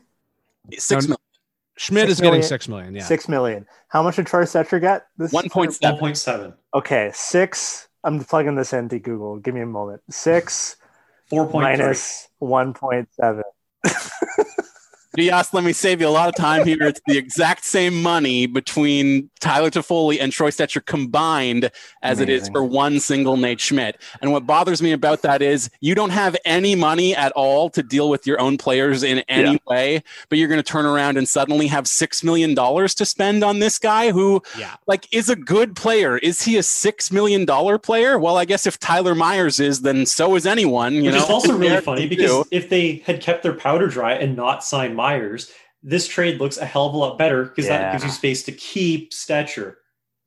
[SPEAKER 8] Six
[SPEAKER 5] No,
[SPEAKER 8] million.
[SPEAKER 5] Schmidt
[SPEAKER 6] Six
[SPEAKER 5] is getting
[SPEAKER 6] million-
[SPEAKER 5] six million. Yeah,
[SPEAKER 6] Six million. How much did Troy Stecher get? This
[SPEAKER 8] 1.7.
[SPEAKER 7] 1.7.
[SPEAKER 6] Okay, six. I'm plugging this into Google. Give me a moment. Six
[SPEAKER 7] Four
[SPEAKER 6] minus one point seven.
[SPEAKER 8] Diaz, let me save you a lot of time here. It's the exact same money between Tyler Toffoli and Troy Stecher combined as it is for one single Nate Schmidt. And what bothers me about that is you don't have any money at all to deal with your own players in any
[SPEAKER 6] Yeah.
[SPEAKER 8] way, but you're going to turn around and suddenly have $6 million to spend on this guy who
[SPEAKER 5] yeah.
[SPEAKER 8] like is a good player. Is he a $6 million player? Well, I guess if Tyler Myers is, then so is anyone. You
[SPEAKER 7] Which
[SPEAKER 8] know,
[SPEAKER 7] is also really funny because if they had kept their powder dry and not signed Myers, this trade looks a hell of a lot better because that gives you space to keep Stecher.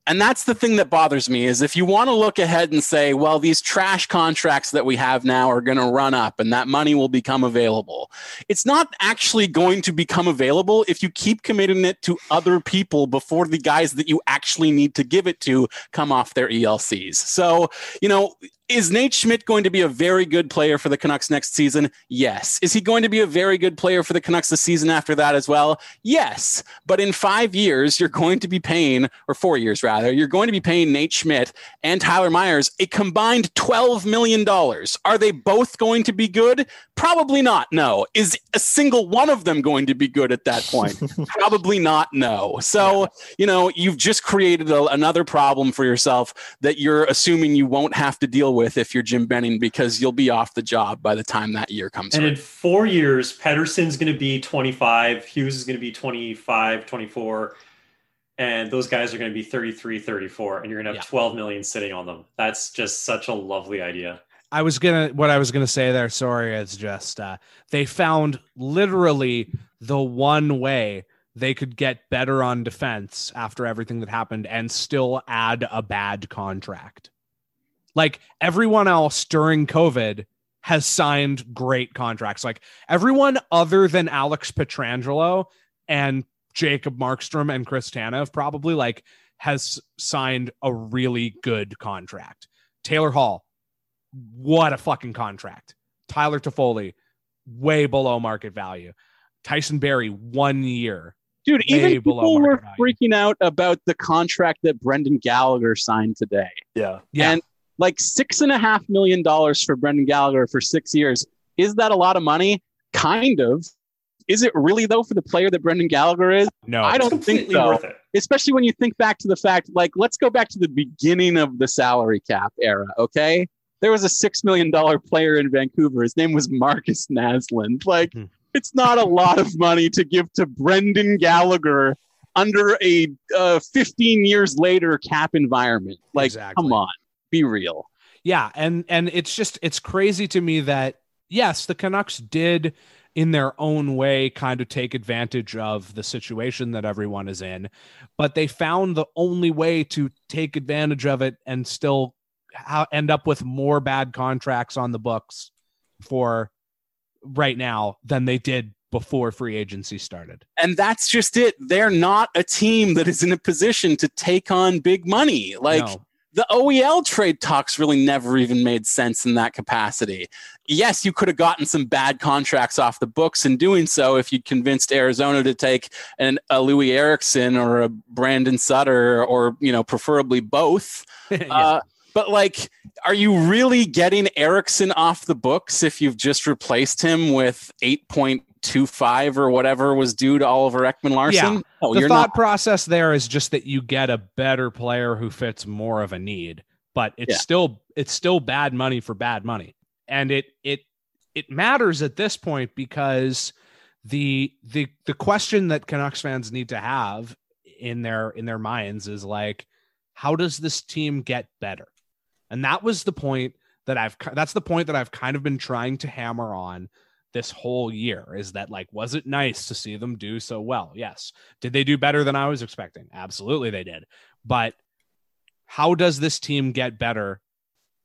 [SPEAKER 8] And that's the thing that bothers me is if you want to look ahead and say, well, these trash contracts that we have now are going to run up and that money will become available. It's not actually going to become available if you keep committing it to other people before the guys that you actually need to give it to come off their ELCs. So, you know, is Nate Schmidt going to be a very good player for the Canucks next season? Yes. Is he going to be a very good player for the Canucks the season after that as well? Yes. But in five years, you're going to be paying, or four years rather, you're going to be paying Nate Schmidt and Tyler Myers a combined $12 million. Are they both going to be good? Probably not. No. Is a single one of them going to be good at that point? Probably not. No. So, you know, you've just created a, another problem for yourself that you're assuming you won't have to deal with if you're Jim Benning because you'll be off the job by the time that year comes
[SPEAKER 7] And
[SPEAKER 8] around.
[SPEAKER 7] in four years, Pettersson's going to be 25, Hughes is going to be 25, 24, and those guys are going to be 33, 34, and you're going to have 12 million sitting on them. That's just such a lovely idea.
[SPEAKER 5] I was gonna what I was gonna say there. Sorry, is just uh, they found literally the one way they could get better on defense after everything that happened and still add a bad contract. Like everyone else during COVID has signed great contracts. Like everyone other than Alex Pietrangelo and Jacob Markstrom and Chris Tanev probably like has signed a really good contract. Taylor Hall, what a fucking contract. Tyler Toffoli, way below market value. Tyson Barrie, one year.
[SPEAKER 8] Dude,
[SPEAKER 5] way
[SPEAKER 8] even
[SPEAKER 5] below
[SPEAKER 8] people were
[SPEAKER 5] value.
[SPEAKER 8] freaking out about the contract that Brendan Gallagher signed today.
[SPEAKER 6] Yeah.
[SPEAKER 5] Yeah.
[SPEAKER 8] And like six and a half million dollars for Brendan Gallagher for six years. Is that a lot of money? Kind of. Is it really though for the player that Brendan Gallagher is?
[SPEAKER 5] No,
[SPEAKER 8] I don't think so.
[SPEAKER 7] worth it.
[SPEAKER 8] Especially when you think back to the fact, like, let's go back to the beginning of the salary cap era. Okay, there was a six million dollar player in Vancouver. His name was Marcus Naslund. Like,
[SPEAKER 5] Hmm.
[SPEAKER 8] it's not a lot of money to give to Brendan Gallagher under a uh, 15 years later cap environment. Like,
[SPEAKER 5] Exactly.
[SPEAKER 8] come on, be real.
[SPEAKER 5] Yeah, and and it's just it's crazy to me that yes, the Canucks did in their own way kind of take advantage of the situation that everyone is in, but they found the only way to take advantage of it and still ha- end up with more bad contracts on the books for right now than they did before free agency started.
[SPEAKER 8] And that's just it. They're not a team that is in a position to take on big money. Like
[SPEAKER 5] No.
[SPEAKER 8] The OEL trade talks really never even made sense in that capacity. Yes, you could have gotten some bad contracts off the books in doing so if you'd convinced Arizona to take an, a Loui Eriksson or a Brandon Sutter or, you know, preferably both. uh, but like, are you really getting Eriksson off the books if you've just replaced him with 8.25 or whatever was due to Oliver Ekman Larsson?
[SPEAKER 5] Yeah.
[SPEAKER 8] No,
[SPEAKER 5] the
[SPEAKER 8] you're
[SPEAKER 5] thought
[SPEAKER 8] not.
[SPEAKER 5] process there is just that you get a better player who fits more of a need, but it's
[SPEAKER 8] Yeah.
[SPEAKER 5] still it's still bad money for bad money. And it it it matters at this point because the the the question that Canucks fans need to have in their in their minds is like how does this team get better? And that was the point that I've that's the point that I've kind of been trying to hammer on this whole year is that like was it nice to see them do so well? Yes. Did they do better than I was expecting? Absolutely they did. But how does this team get better?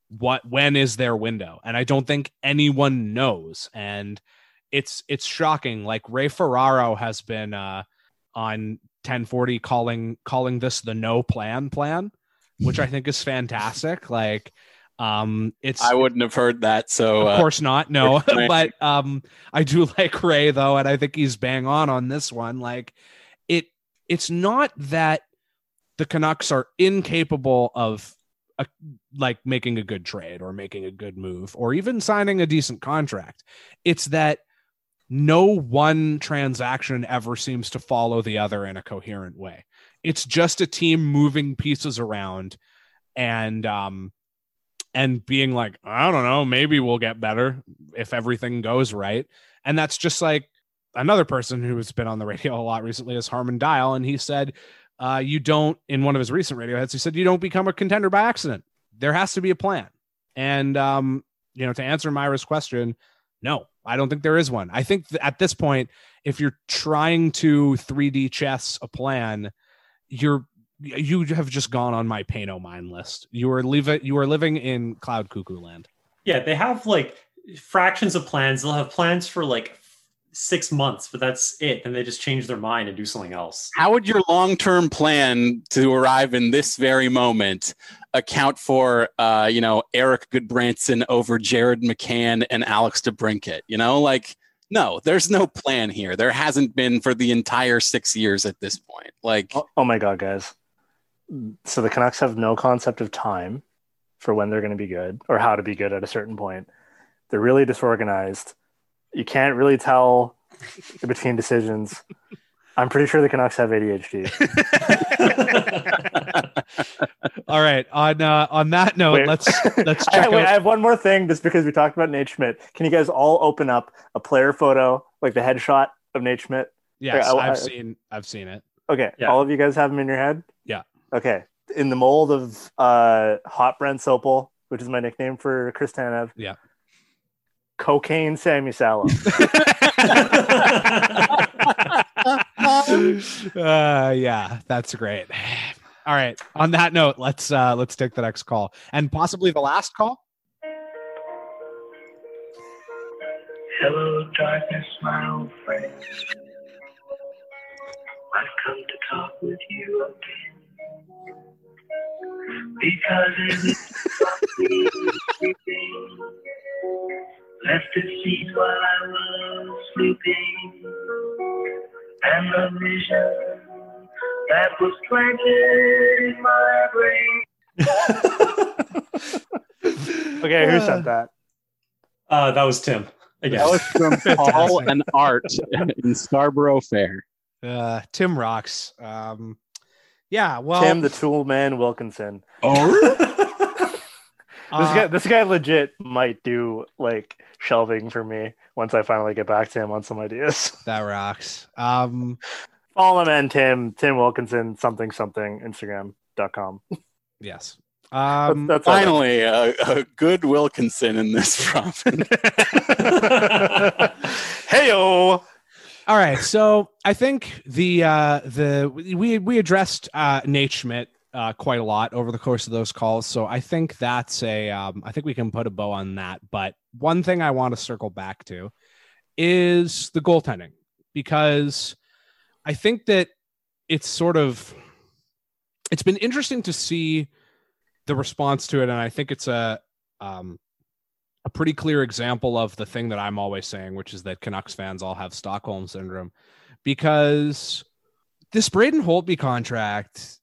[SPEAKER 5] What when is their window? And I don't think anyone knows. And it's it's shocking. Like Ray Ferraro has been uh on 1040 calling calling this the no plan plan, which I think is fantastic. Like um it's
[SPEAKER 8] I wouldn't have heard that. So,
[SPEAKER 5] of
[SPEAKER 8] uh,
[SPEAKER 5] course not no but um i do like ray though and i think he's bang on on this one. Like it it's not that the canucks are incapable of a, like making a good trade or making a good move or even signing a decent contract. It's that no one transaction ever seems to follow the other in a coherent way. It's just a team moving pieces around and um and being like, I don't know, maybe we'll get better if everything goes right. And that's just like another person who's been on the radio a lot recently is Harman Dayal. And he said, uh, you don't, in one of his recent radio hits, he said, you don't become a contender by accident. There has to be a plan. And, um, you know, to answer Myra's question, no, I don't think there is one. I think at this point, if you're trying to 3D chess a plan, you're you have just gone on my pay no mind list. You are leaving you are living in cloud cuckoo land.
[SPEAKER 7] Yeah, they have like fractions of plans. They'll have plans for like six months, but that's it. Then they just change their mind and do something else.
[SPEAKER 8] How would your long term plan to arrive in this very moment account for, uh, you know, Erik Gudbranson over Jared McCann and Alex DeBrincat? You know, like, no, there's no plan here. There hasn't been for the entire six years at this point. Like,
[SPEAKER 6] Oh, oh my god, guys! So the Canucks have no concept of time for when they're going to be good or how to be good at a certain point. They're really disorganized. You can't really tell between decisions. I'm pretty sure the Canucks have ADHD.
[SPEAKER 5] All right. On uh, on that note,
[SPEAKER 6] Wait.
[SPEAKER 5] let's let's
[SPEAKER 6] I,
[SPEAKER 5] check
[SPEAKER 6] wait,
[SPEAKER 5] out.
[SPEAKER 6] I have one more thing just because we talked about Nate Schmidt. Can you guys all open up a player photo, like the headshot of Nate Schmidt?
[SPEAKER 5] yes,
[SPEAKER 6] I- I-
[SPEAKER 5] I've seen I've seen it.
[SPEAKER 6] Okay,
[SPEAKER 7] Yeah.
[SPEAKER 6] all of you guys have them in your head?
[SPEAKER 5] Yeah.
[SPEAKER 6] Okay. In the mold of uh, Hot Brent Sopel, which is my nickname for Chris Tanev.
[SPEAKER 5] Yeah.
[SPEAKER 6] Cocaine Sami Salo.
[SPEAKER 5] uh, yeah, that's great. All right. On that note, let's uh let's take the next call and possibly the last call.
[SPEAKER 13] Hello, darkness, my old friend. I've come to talk with you again. Because it was sleeping. Left his seat while I was sleeping. And the vision that was planted in my brain.
[SPEAKER 6] okay, who said that?
[SPEAKER 7] Uh, that was Tim. Again.
[SPEAKER 8] that was from Paul and Art in Scarborough Fair.
[SPEAKER 5] Uh Tim rocks. Um yeah, well
[SPEAKER 6] Tim the Tool Man Wilkinson.
[SPEAKER 8] Oh,
[SPEAKER 6] This
[SPEAKER 5] uh,
[SPEAKER 6] guy, this guy legit might do like shelving for me once I finally get back to him on some ideas.
[SPEAKER 5] that rocks. Um
[SPEAKER 6] Follow him and Tim, Tim Wilkinson, something something, Instagram.com.
[SPEAKER 5] Yes. Um,
[SPEAKER 6] that's all.
[SPEAKER 8] Finally, a, a good Wilkinson in this province.
[SPEAKER 6] Heyo.
[SPEAKER 5] All right, so I think the uh, the we we addressed uh, Nate Schmidt uh, quite a lot over the course of those calls, so I think that's a um, I think we can put a bow on that. But one thing I want to circle back to is the goaltending because I think that it's sort of it's been interesting to see the response to it, and I think it's a um, pretty clear example of the thing that I'm always saying, which is that Canucks fans all have Stockholm syndrome, because this Braden Holtby contract,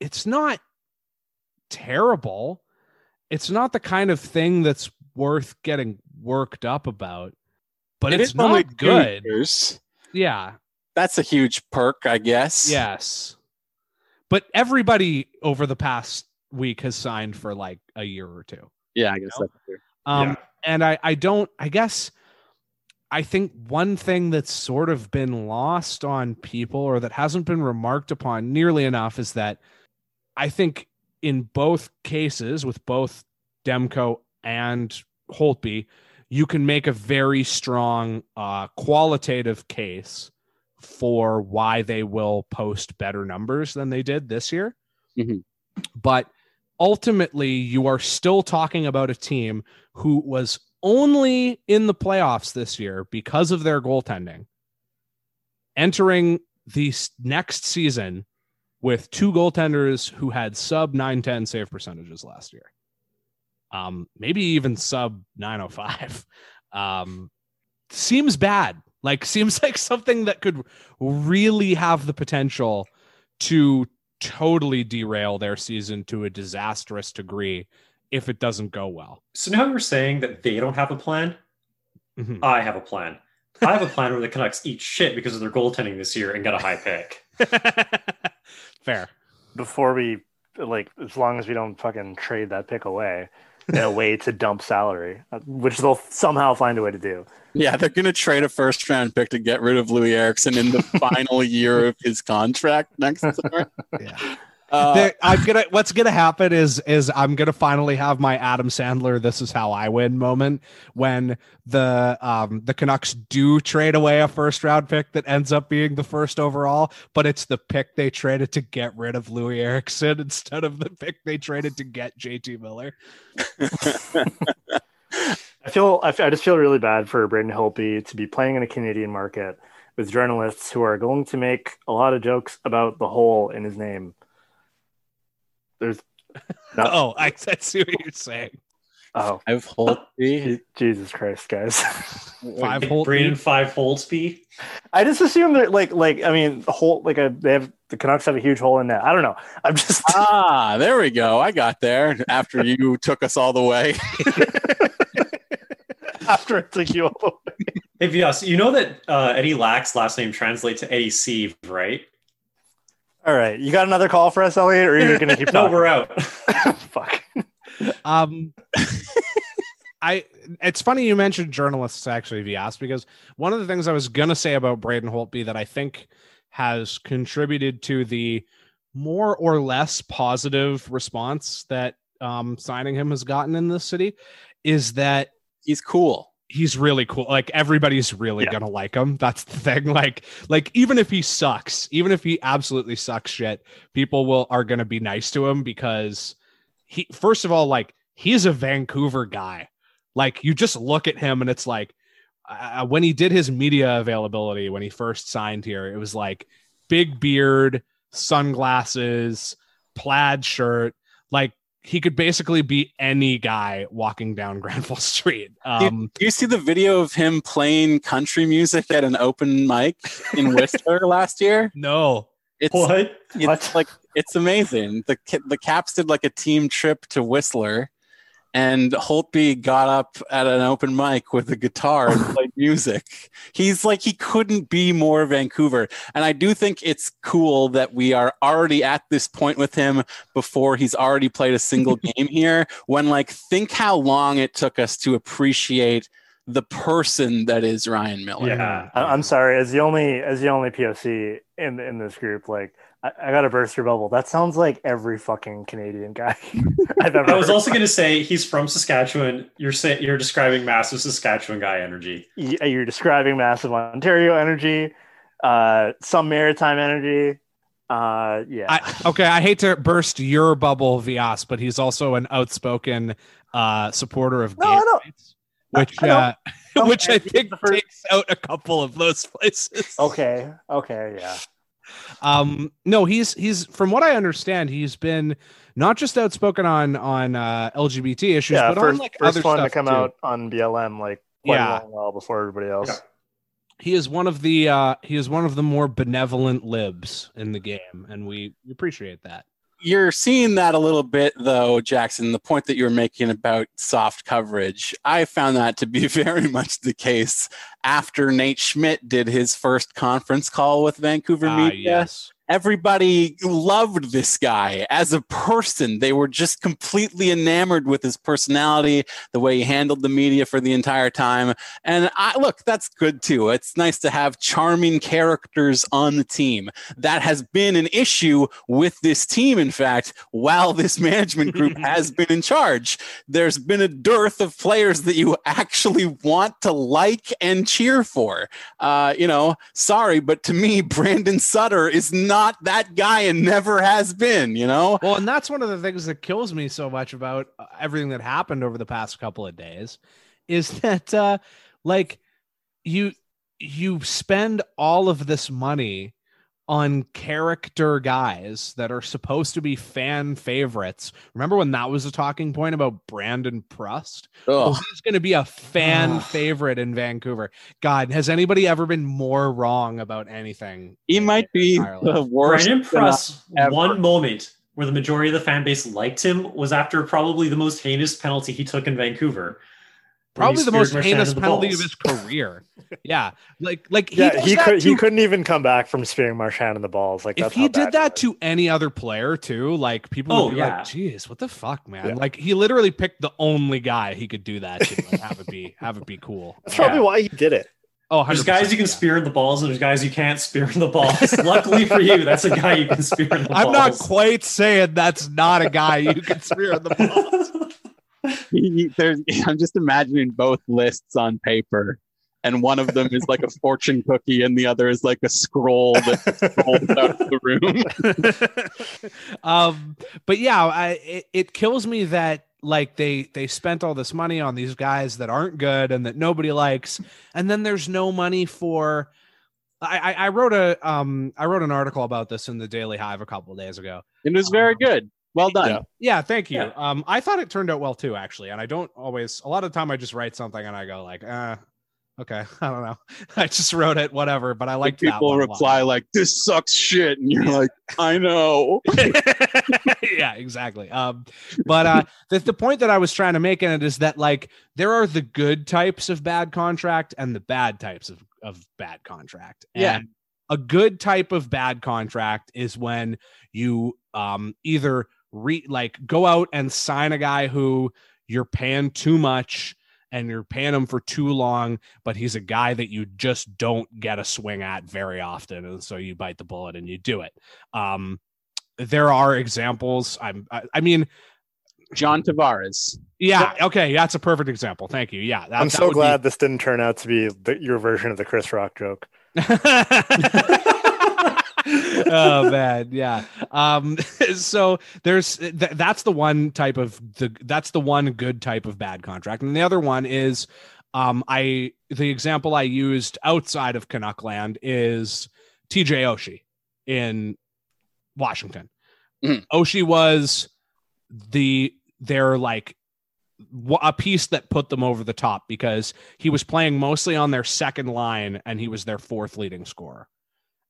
[SPEAKER 5] it's not terrible. It's not the kind of thing that's worth getting worked up about, but
[SPEAKER 8] It
[SPEAKER 5] it's not good.
[SPEAKER 8] years.
[SPEAKER 5] Yeah.
[SPEAKER 8] That's a huge perk, I guess.
[SPEAKER 5] Yes. But everybody over the past week has signed for like a year or two.
[SPEAKER 8] Yeah, I guess that's true.
[SPEAKER 5] Um,
[SPEAKER 8] Yeah.
[SPEAKER 5] and I, I don't, I guess, I think one thing that's sort of been lost on people or that hasn't been remarked upon nearly enough is that I think in both cases, with both Demko and Holtby, you can make a very strong uh, qualitative case for why they will post better numbers than they did this year. But ultimately, you are still talking about a team who was only in the playoffs this year because of their goaltending, entering the next season with two goaltenders who had sub 910 save percentages last year. Um, maybe even sub 905. Um, seems bad. Like seems like something that could really have the potential to totally derail their season to a disastrous degree if it doesn't go well.
[SPEAKER 7] So now you're saying that they don't have a plan?
[SPEAKER 5] Mhm.
[SPEAKER 7] I have a plan. I have a plan where the Canucks eat shit because of their goaltending this year and get a high pick.
[SPEAKER 5] Fair.
[SPEAKER 6] Before we like, as long as we don't fucking trade that pick away in a way to dump salary, uh, which they'll somehow find a way to do.
[SPEAKER 8] Yeah, they're going to trade a first round pick to get rid of Loui Eriksson in the final year of his contract next summer.
[SPEAKER 5] Yeah.
[SPEAKER 8] Uh,
[SPEAKER 5] I'm gonna. What's gonna happen is is I'm gonna finally have my Adam Sandler. This is how I win moment when the um the Canucks do trade away a first round pick that ends up being the first overall, but it's the pick they traded to get rid of Loui Eriksson instead of the pick they traded to get JT Miller.
[SPEAKER 6] I feel I, f- I just feel really bad for Braden Holtby to be playing in a Canadian market with journalists who are going to make a lot of jokes about the hole in his name. There's
[SPEAKER 5] oh, I, I see what you're saying.
[SPEAKER 6] Oh,
[SPEAKER 8] I've Holtby.
[SPEAKER 6] Jesus Christ, guys!
[SPEAKER 5] Five
[SPEAKER 7] Wait,
[SPEAKER 5] Holtby?
[SPEAKER 7] Braden five Holtby.
[SPEAKER 6] I just assume that like like I mean the hole like a they have the Canucks have a huge hole in that. I don't know. I'm just
[SPEAKER 8] ah, there we go. I got there after you took us all the way.
[SPEAKER 6] after it took you all the way.
[SPEAKER 7] Hey, Vias, you know that uh, Eddie Lack's last name translates to Eddie Sieve, right?
[SPEAKER 6] All right, you got another call for us, Elliot, or are you gonna keep
[SPEAKER 7] no, we're out.
[SPEAKER 6] Fuck.
[SPEAKER 5] Um, I it's funny you mentioned journalists actually, Vias, because one of the things I was gonna say about Braden Holtby that I think has contributed to the more or less positive response that um, signing him has gotten in this city is that
[SPEAKER 8] he's cool.
[SPEAKER 5] He's really cool. Like everybody's really gonna like him. That's the thing. Like, like even if he sucks, even if he absolutely sucks shit, people will are gonna be nice to him because he first of all, like he's a Vancouver guy. Like you just look at him and it's like uh, when he did his media availability when he first signed here, it was like big beard, sunglasses, plaid shirt. Like he could basically be any guy walking down Granville Street. Um,
[SPEAKER 8] do you see the video of him playing country music at an open mic in Whistler last year?
[SPEAKER 5] No.
[SPEAKER 8] It's
[SPEAKER 7] what?
[SPEAKER 8] It's like it's amazing. The the Caps did like a team trip to Whistler, and Holtby got up at an open mic with a guitar and played music. He's like he couldn't be more Vancouver, and I do think it's cool that we are already at this point with him before he's already played a single game here. When like think how long it took us to appreciate the person that is Ryan Miller.
[SPEAKER 7] Yeah.
[SPEAKER 6] I'm sorry, as the only as the only POC in in this group, like I, I got to burst your bubble. That sounds like every fucking Canadian guy I've ever.
[SPEAKER 7] I was
[SPEAKER 6] heard.
[SPEAKER 7] also going to say he's from Saskatchewan. You're saying you're describing massive Saskatchewan guy energy.
[SPEAKER 6] Y- You're describing massive Ontario energy, uh, some maritime energy. Uh, yeah.
[SPEAKER 5] I, okay, I hate to burst your bubble, Vias, but he's also an outspoken uh, supporter of
[SPEAKER 6] No,
[SPEAKER 5] gay
[SPEAKER 6] I don't-
[SPEAKER 5] rights, which
[SPEAKER 6] I
[SPEAKER 5] uh, which I
[SPEAKER 6] I-
[SPEAKER 5] think takes out a couple of those places.
[SPEAKER 6] okay. Okay. Yeah.
[SPEAKER 5] Um, no, he's he's from what I understand, he's been not just outspoken on on uh, LGBT issues,
[SPEAKER 6] yeah.
[SPEAKER 5] but
[SPEAKER 6] First,
[SPEAKER 5] on like
[SPEAKER 6] first
[SPEAKER 5] other
[SPEAKER 6] one
[SPEAKER 5] stuff
[SPEAKER 6] to come
[SPEAKER 5] too.
[SPEAKER 6] out on BLM like quite
[SPEAKER 5] Yeah.
[SPEAKER 6] a long while before everybody else.
[SPEAKER 5] He is one of the uh, he is one of the more benevolent libs in the game, and we appreciate that.
[SPEAKER 8] You're seeing that a little bit, though, Jackson. The point that you were making about soft coverage, I found that to be very much the case after Nate Schmidt did his first conference call with Vancouver
[SPEAKER 5] Ah,
[SPEAKER 8] Media.
[SPEAKER 5] yes.
[SPEAKER 8] Everybody loved this guy as a person. They were just completely enamored with his personality, the way he handled the media for the entire time. And I look, that's good too. It's nice to have charming characters on the team. That has been an issue with this team, in fact, while this management group has been in charge. There's been a dearth of players that you actually want to like and cheer for. Uh, you know, sorry, but to me, Brandon Sutter is not that guy and never has been, you know?
[SPEAKER 5] Well, and that's one of the things that kills me so much about uh, everything that happened over the past couple of days is that uh like you you spend all of this money on character guys that are supposed to be fan favorites. Remember when that was a talking point about Brandon Prust? Oh,
[SPEAKER 8] Ugh.
[SPEAKER 5] he's going to be a fan
[SPEAKER 8] Ugh.
[SPEAKER 5] favorite in Vancouver. God, has anybody ever been more wrong about anything?
[SPEAKER 8] He might be the worst.
[SPEAKER 7] Brandon Prust,
[SPEAKER 8] ever.
[SPEAKER 7] one moment where the majority of the fan base liked him was after probably the most heinous penalty he took in Vancouver. Where he
[SPEAKER 5] Probably the most
[SPEAKER 7] Marchand
[SPEAKER 5] heinous
[SPEAKER 7] the
[SPEAKER 5] penalty
[SPEAKER 7] balls.
[SPEAKER 5] of his career. yeah, like like he
[SPEAKER 6] yeah, he
[SPEAKER 5] that
[SPEAKER 6] could he
[SPEAKER 5] to-
[SPEAKER 6] couldn't even come back from spearing Marchand in the balls. Like
[SPEAKER 5] If he did that to any other player too, like people would
[SPEAKER 7] Oh,
[SPEAKER 5] be
[SPEAKER 7] yeah.
[SPEAKER 5] like, "Geez, what the fuck, man!"
[SPEAKER 6] Yeah.
[SPEAKER 5] Like he literally picked the only guy he could do that to. and have it be have it be cool.
[SPEAKER 6] That's probably why he did it.
[SPEAKER 5] Oh,
[SPEAKER 7] There's guys you can
[SPEAKER 5] yeah.
[SPEAKER 7] spear in the balls, and there's guys you can't spear in the balls. Luckily for you, that's a guy you can spear in the balls.
[SPEAKER 5] I'm not quite saying that's not a guy you can spear in the balls.
[SPEAKER 8] He- he- there's, I'm just imagining both lists on paper. And one of them is like a fortune cookie, and the other is like a scroll that rolls out of the room.
[SPEAKER 5] um, but yeah, I, it, it kills me that like they they spent all this money on these guys that aren't good and that nobody likes, and then there's no money for. I, I I wrote a um I wrote an article about this in the Daily Hive a couple of days ago.
[SPEAKER 8] It was very good. Well done.
[SPEAKER 6] Yeah.
[SPEAKER 5] Yeah, thank you.
[SPEAKER 7] Yeah.
[SPEAKER 5] Um, I thought it turned out well too, actually. And I don't always. A lot of the time, I just write something and I go like, uh, okay, I don't know. I just wrote it, whatever. But I
[SPEAKER 8] Like people reply like, "This sucks shit," and you're like, "I know."
[SPEAKER 5] yeah, exactly. Um, but uh, the the point that I was trying to make in it is that like there are the good types of bad contract and the bad types of of bad contract.
[SPEAKER 8] Yeah.
[SPEAKER 5] A good type of bad contract is when you um either re like go out and sign a guy who you're paying too much and you're paying him for too long, but he's a guy that you just don't get a swing at very often, and so you bite the bullet and you do it. Um, there are examples. I'm, I, I mean,
[SPEAKER 8] John Tavares.
[SPEAKER 5] yeah, okay, that's a perfect example. Thank you. Yeah, that,
[SPEAKER 6] I'm so
[SPEAKER 5] would be-
[SPEAKER 6] glad this didn't turn out to be the, your version of the Chris Rock joke.
[SPEAKER 5] oh man. Yeah. Um so there's th- that's the one type of the that's the one good type of bad contract. And the other one is um i the example i used outside of canuckland is tj oshie in washington.
[SPEAKER 8] Mhm.
[SPEAKER 5] oshie was the their like a piece that put them over the top because he was playing mostly on their second line and he was their fourth leading scorer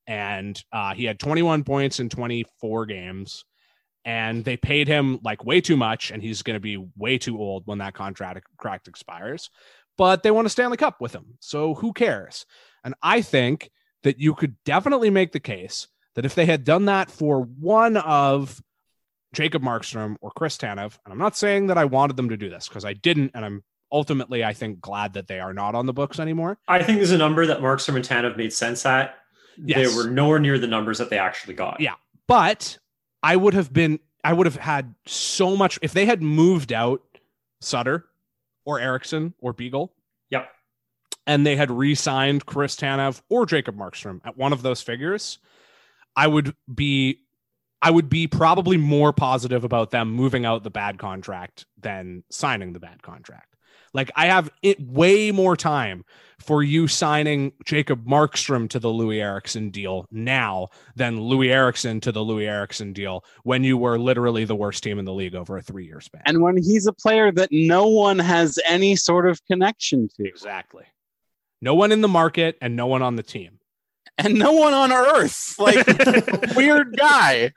[SPEAKER 5] and uh, he had 21 points in 24 games and they paid him like way too much and he's going to be way too old when that contract contract expires but they want a stanley cup with him so who cares and i think that you could definitely make the case that if they had done that for one of Jacob Markstrom or Chris Tanev, and I'm not saying that I wanted them to do this because I didn't, and I'm ultimately, I think glad that they are not on the books anymore.
[SPEAKER 7] I think there's a number that Markstrom and Tanev made sense at.
[SPEAKER 5] Yes.
[SPEAKER 7] They were nowhere near the numbers that they actually got.
[SPEAKER 5] Yeah. But I would have been, I would have had so much if they had moved out Sutter or Eriksson or Beagle.
[SPEAKER 7] Yep.
[SPEAKER 5] And they had re signed Chris Tanev or Jacob Markstrom at one of those figures. I would be, I would be probably more positive about them moving out the bad contract than signing the bad contract. Like I have it way more time for you signing Jacob Markstrom to the Loui Eriksson deal now than Loui Eriksson to the Loui Eriksson deal when you were literally the worst team in the league over a three year span.
[SPEAKER 8] And when he's a player that no one has any sort of connection to.
[SPEAKER 5] Exactly. No one in the market and no one on the team.
[SPEAKER 8] And no one on earth. Like weird guy.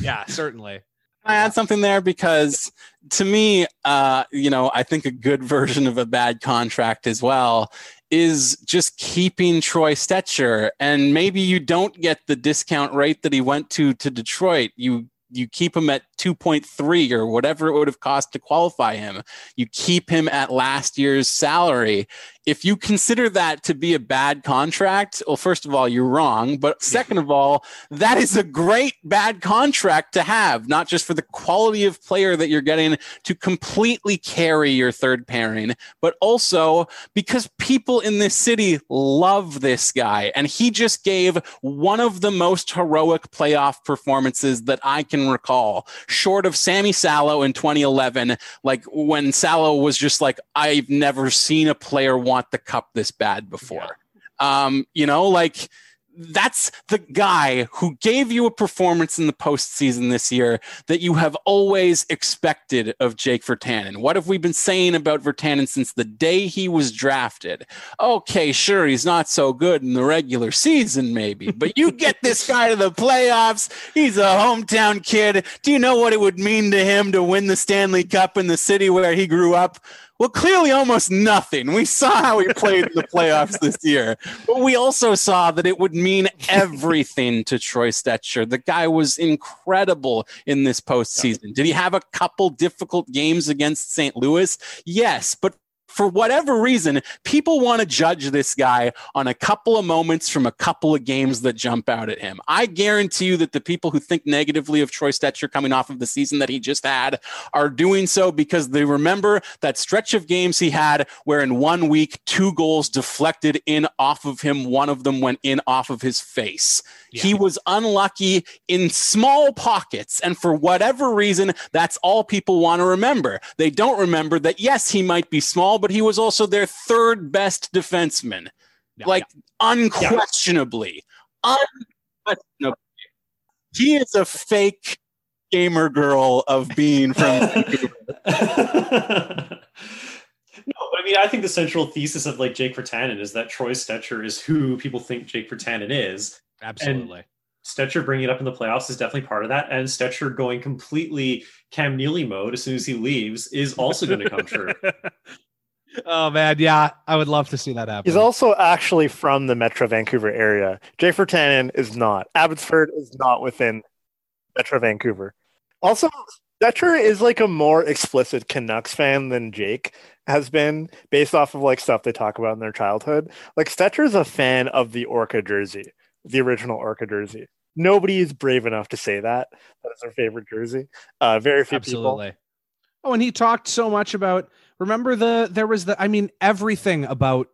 [SPEAKER 5] Yeah, certainly.
[SPEAKER 8] I add something there because to me, uh, you know, I think a good version of a bad contract as well is just keeping Troy Stecher. And maybe you don't get the discount rate that he went to to Detroit. You you keep him at 2.3 or whatever it would have cost to qualify him. You keep him at last year's salary. If you consider that to be a bad contract, well, first of all, you're wrong. But second of all, that is a great bad contract to have, not just for the quality of player that you're getting to completely carry your third pairing, but also because people in this city love this guy. And he just gave one of the most heroic playoff performances that I can recall, short of Sami Salo in 2011, like when Sallow was just like, I've never seen a player want the cup this bad before. Um, you know, like that's the guy who gave you a performance in the postseason this year that you have always expected of Jake Virtanen. What have we been saying about Virtanen since the day he was drafted? Okay, sure, he's not so good in the regular season, maybe, but you get this guy to the playoffs. He's a hometown kid. Do you know what it would mean to him to win the Stanley Cup in the city where he grew up? Well, clearly almost nothing. We saw how he played in the playoffs this year, but we also saw that it would mean everything to Troy Stecher. The guy was incredible in this postseason. Did he have a couple difficult games against St. Louis? Yes, but for whatever reason, people want to judge this guy on a couple of moments from a couple of games that jump out at him. I guarantee you that the people who think negatively of Troy Stecher coming off of the season that he just had are doing so because they remember that stretch of games he had where in one week, two goals deflected in off of him, one of them went in off of his face. He was unlucky in small pockets. And for whatever reason, that's all people want to remember. They don't remember that, yes, he might be small, but he was also their third best defenseman. like unquestionably. Unquestionably. He is a fake gamer girl of being from Vancouver.
[SPEAKER 7] No, but I mean, I think the central thesis of like Jake Virtanen is that Troy Stecher is who people think Jake Virtanen is.
[SPEAKER 5] Absolutely.
[SPEAKER 7] And Stecher bringing it up in the playoffs is definitely part of that. And Stecher going completely Cam Neely mode as soon as he leaves is also going to come true.
[SPEAKER 5] Oh man, yeah, I would love to see that happen.
[SPEAKER 6] He's also actually from the Metro Vancouver area. Jake Virtanen is not. Abbotsford is not within Metro Vancouver. Also, Stecher is like a more explicit Canucks fan than Jake has been, based off of like stuff they talk about in their childhood. Like Stecher's a fan of the Orca jersey, the original Orca jersey. Nobody is brave enough to say that. That is their favorite jersey. Uh, very few
[SPEAKER 5] Absolutely.
[SPEAKER 6] people.
[SPEAKER 5] Oh, and he talked so much about. Remember the there was the. I mean, everything about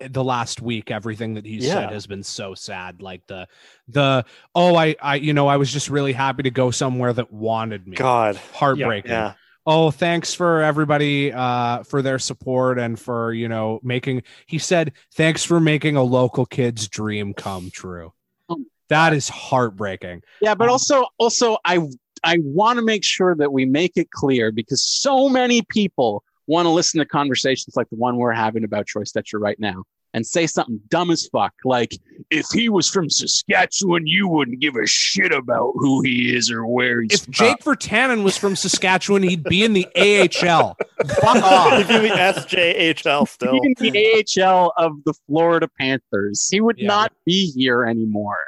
[SPEAKER 5] the last week, everything that he
[SPEAKER 6] Yeah.
[SPEAKER 5] said has been so sad. Like the the oh, I I you know I was just really happy to go somewhere that wanted me.
[SPEAKER 6] God,
[SPEAKER 5] heartbreaking.
[SPEAKER 6] Yeah.
[SPEAKER 5] Oh, thanks for everybody uh, for their support and for you know making. He said, "Thanks for making a local kid's dream come true." That is heartbreaking.
[SPEAKER 8] Yeah, but also also I I want to make sure that we make it clear because so many people want to listen to conversations like the one we're having about choice that you're right now and say something dumb as fuck like if he was from Saskatchewan you wouldn't give a shit about who he is or where he's from.
[SPEAKER 5] If Jake Virtanen was from Saskatchewan, he'd be in the AHL. Fuck off.
[SPEAKER 6] He'd be in the SJHL still.
[SPEAKER 8] in the AHL of the Florida Panthers. He would not be here anymore.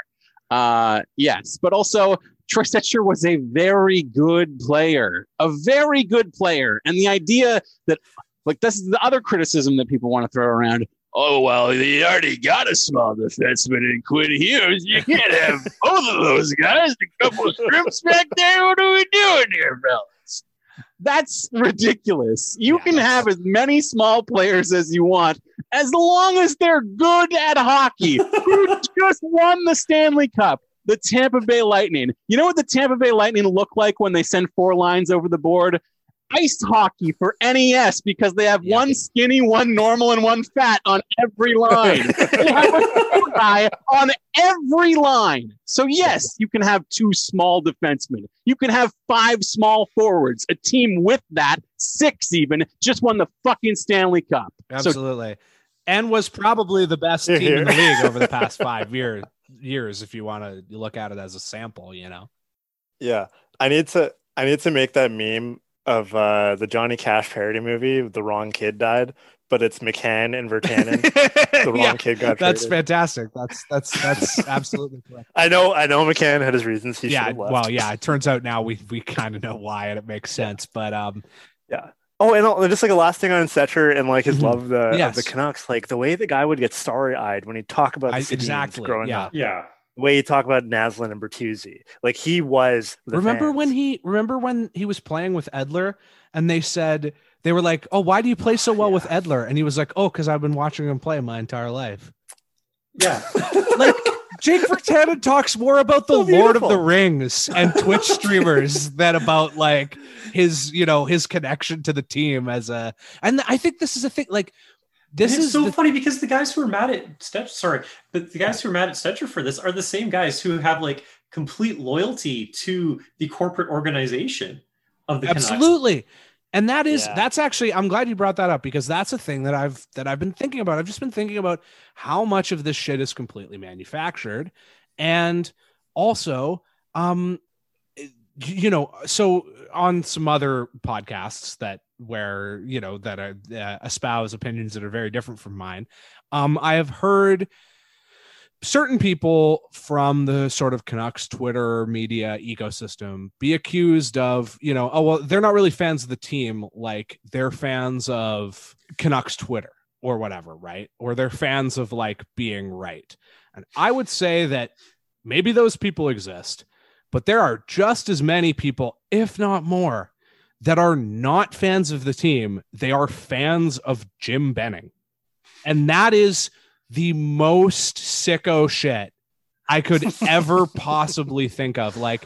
[SPEAKER 8] Uh, yes, but also Troy Stecher was a very good player, a very good player, and the idea that Like this is the other criticism that people want to throw around. Oh well, you already got a small defenseman in Quinn Hughes. You can't have both of those guys. A couple of shrimps back there. What are we doing here, fellas? That's ridiculous. You can have as many small players as you want, as long as they're good at hockey. Who just won the Stanley Cup? The Tampa Bay Lightning. You know what the Tampa Bay Lightning look like when they send four lines over the board? Ice hockey for NES because they have one skinny, one normal, and one fat on every line. they have a guy on every line. So yes, you can have two small defensemen. You can have five small forwards. A team with that, six even, just won the fucking Stanley Cup. So
[SPEAKER 5] Absolutely. and was probably the best team in the league over the past five year, years, if you want to look at it as a sample, you know?
[SPEAKER 6] Yeah, I need to. I need to make that meme of uh, the Johnny Cash parody movie. The wrong kid died, but it's McCann and Virtanen. the wrong
[SPEAKER 5] Yeah,
[SPEAKER 6] kid got
[SPEAKER 5] That's
[SPEAKER 6] traded.
[SPEAKER 5] fantastic. That's that's that's absolutely correct.
[SPEAKER 6] I know. I know. McCann had his reasons. He should
[SPEAKER 5] yeah,
[SPEAKER 6] have left.
[SPEAKER 5] well, yeah. It turns out now we we kind of know why, and it makes sense. But um,
[SPEAKER 6] Yeah. Oh, and just like a last thing on Stecher and like his
[SPEAKER 5] Mhm.
[SPEAKER 6] love of the, of the Canucks, like the way the guy would get starry eyed when he'd talk about the
[SPEAKER 5] I-
[SPEAKER 6] Sedins
[SPEAKER 5] exactly,
[SPEAKER 6] growing
[SPEAKER 5] yeah.
[SPEAKER 6] up.
[SPEAKER 7] Yeah.
[SPEAKER 6] The way you talk about Naslund and Bertuzzi, like he was. The
[SPEAKER 5] remember
[SPEAKER 6] fans.
[SPEAKER 5] when he remember when he was playing with Edler, and they said they were like, "Oh, why do you play so well with Edler?" And he was like, "Oh, because I've been watching him play my entire life."
[SPEAKER 7] Yeah.
[SPEAKER 5] like Jake Virtanen talks more about the
[SPEAKER 6] So
[SPEAKER 5] Lord of the. Rings and Twitch streamers than about like his, you know, his connection to the team as a. And I think this is a thing. Like this
[SPEAKER 7] it's
[SPEAKER 5] is
[SPEAKER 7] so
[SPEAKER 5] the-
[SPEAKER 7] funny because the guys who are mad at Stecher, sorry, but the guys who are mad at Stecher for this are the same guys who have like complete loyalty to the corporate organization of the Canucks.
[SPEAKER 5] absolutely and that is
[SPEAKER 6] Yeah.
[SPEAKER 5] that's actually i'm glad you brought that up because that's a thing that i've that i've been thinking about i've just been thinking about how much of this shit is completely manufactured and also um you know so on some other podcasts that where you know that are, uh, espouse opinions that are very different from mine um i have heard certain people from the sort of Canucks Twitter media ecosystem be accused of, you know, oh well, they're not really fans of the team, like they're fans of Canucks Twitter or whatever, right? Or they're fans of like being right. And I would say that maybe those people exist, but there are just as many people, if not more, that are not fans of the team. They are fans of Jim Benning. And that is the most sicko shit I could ever possibly think of. Like,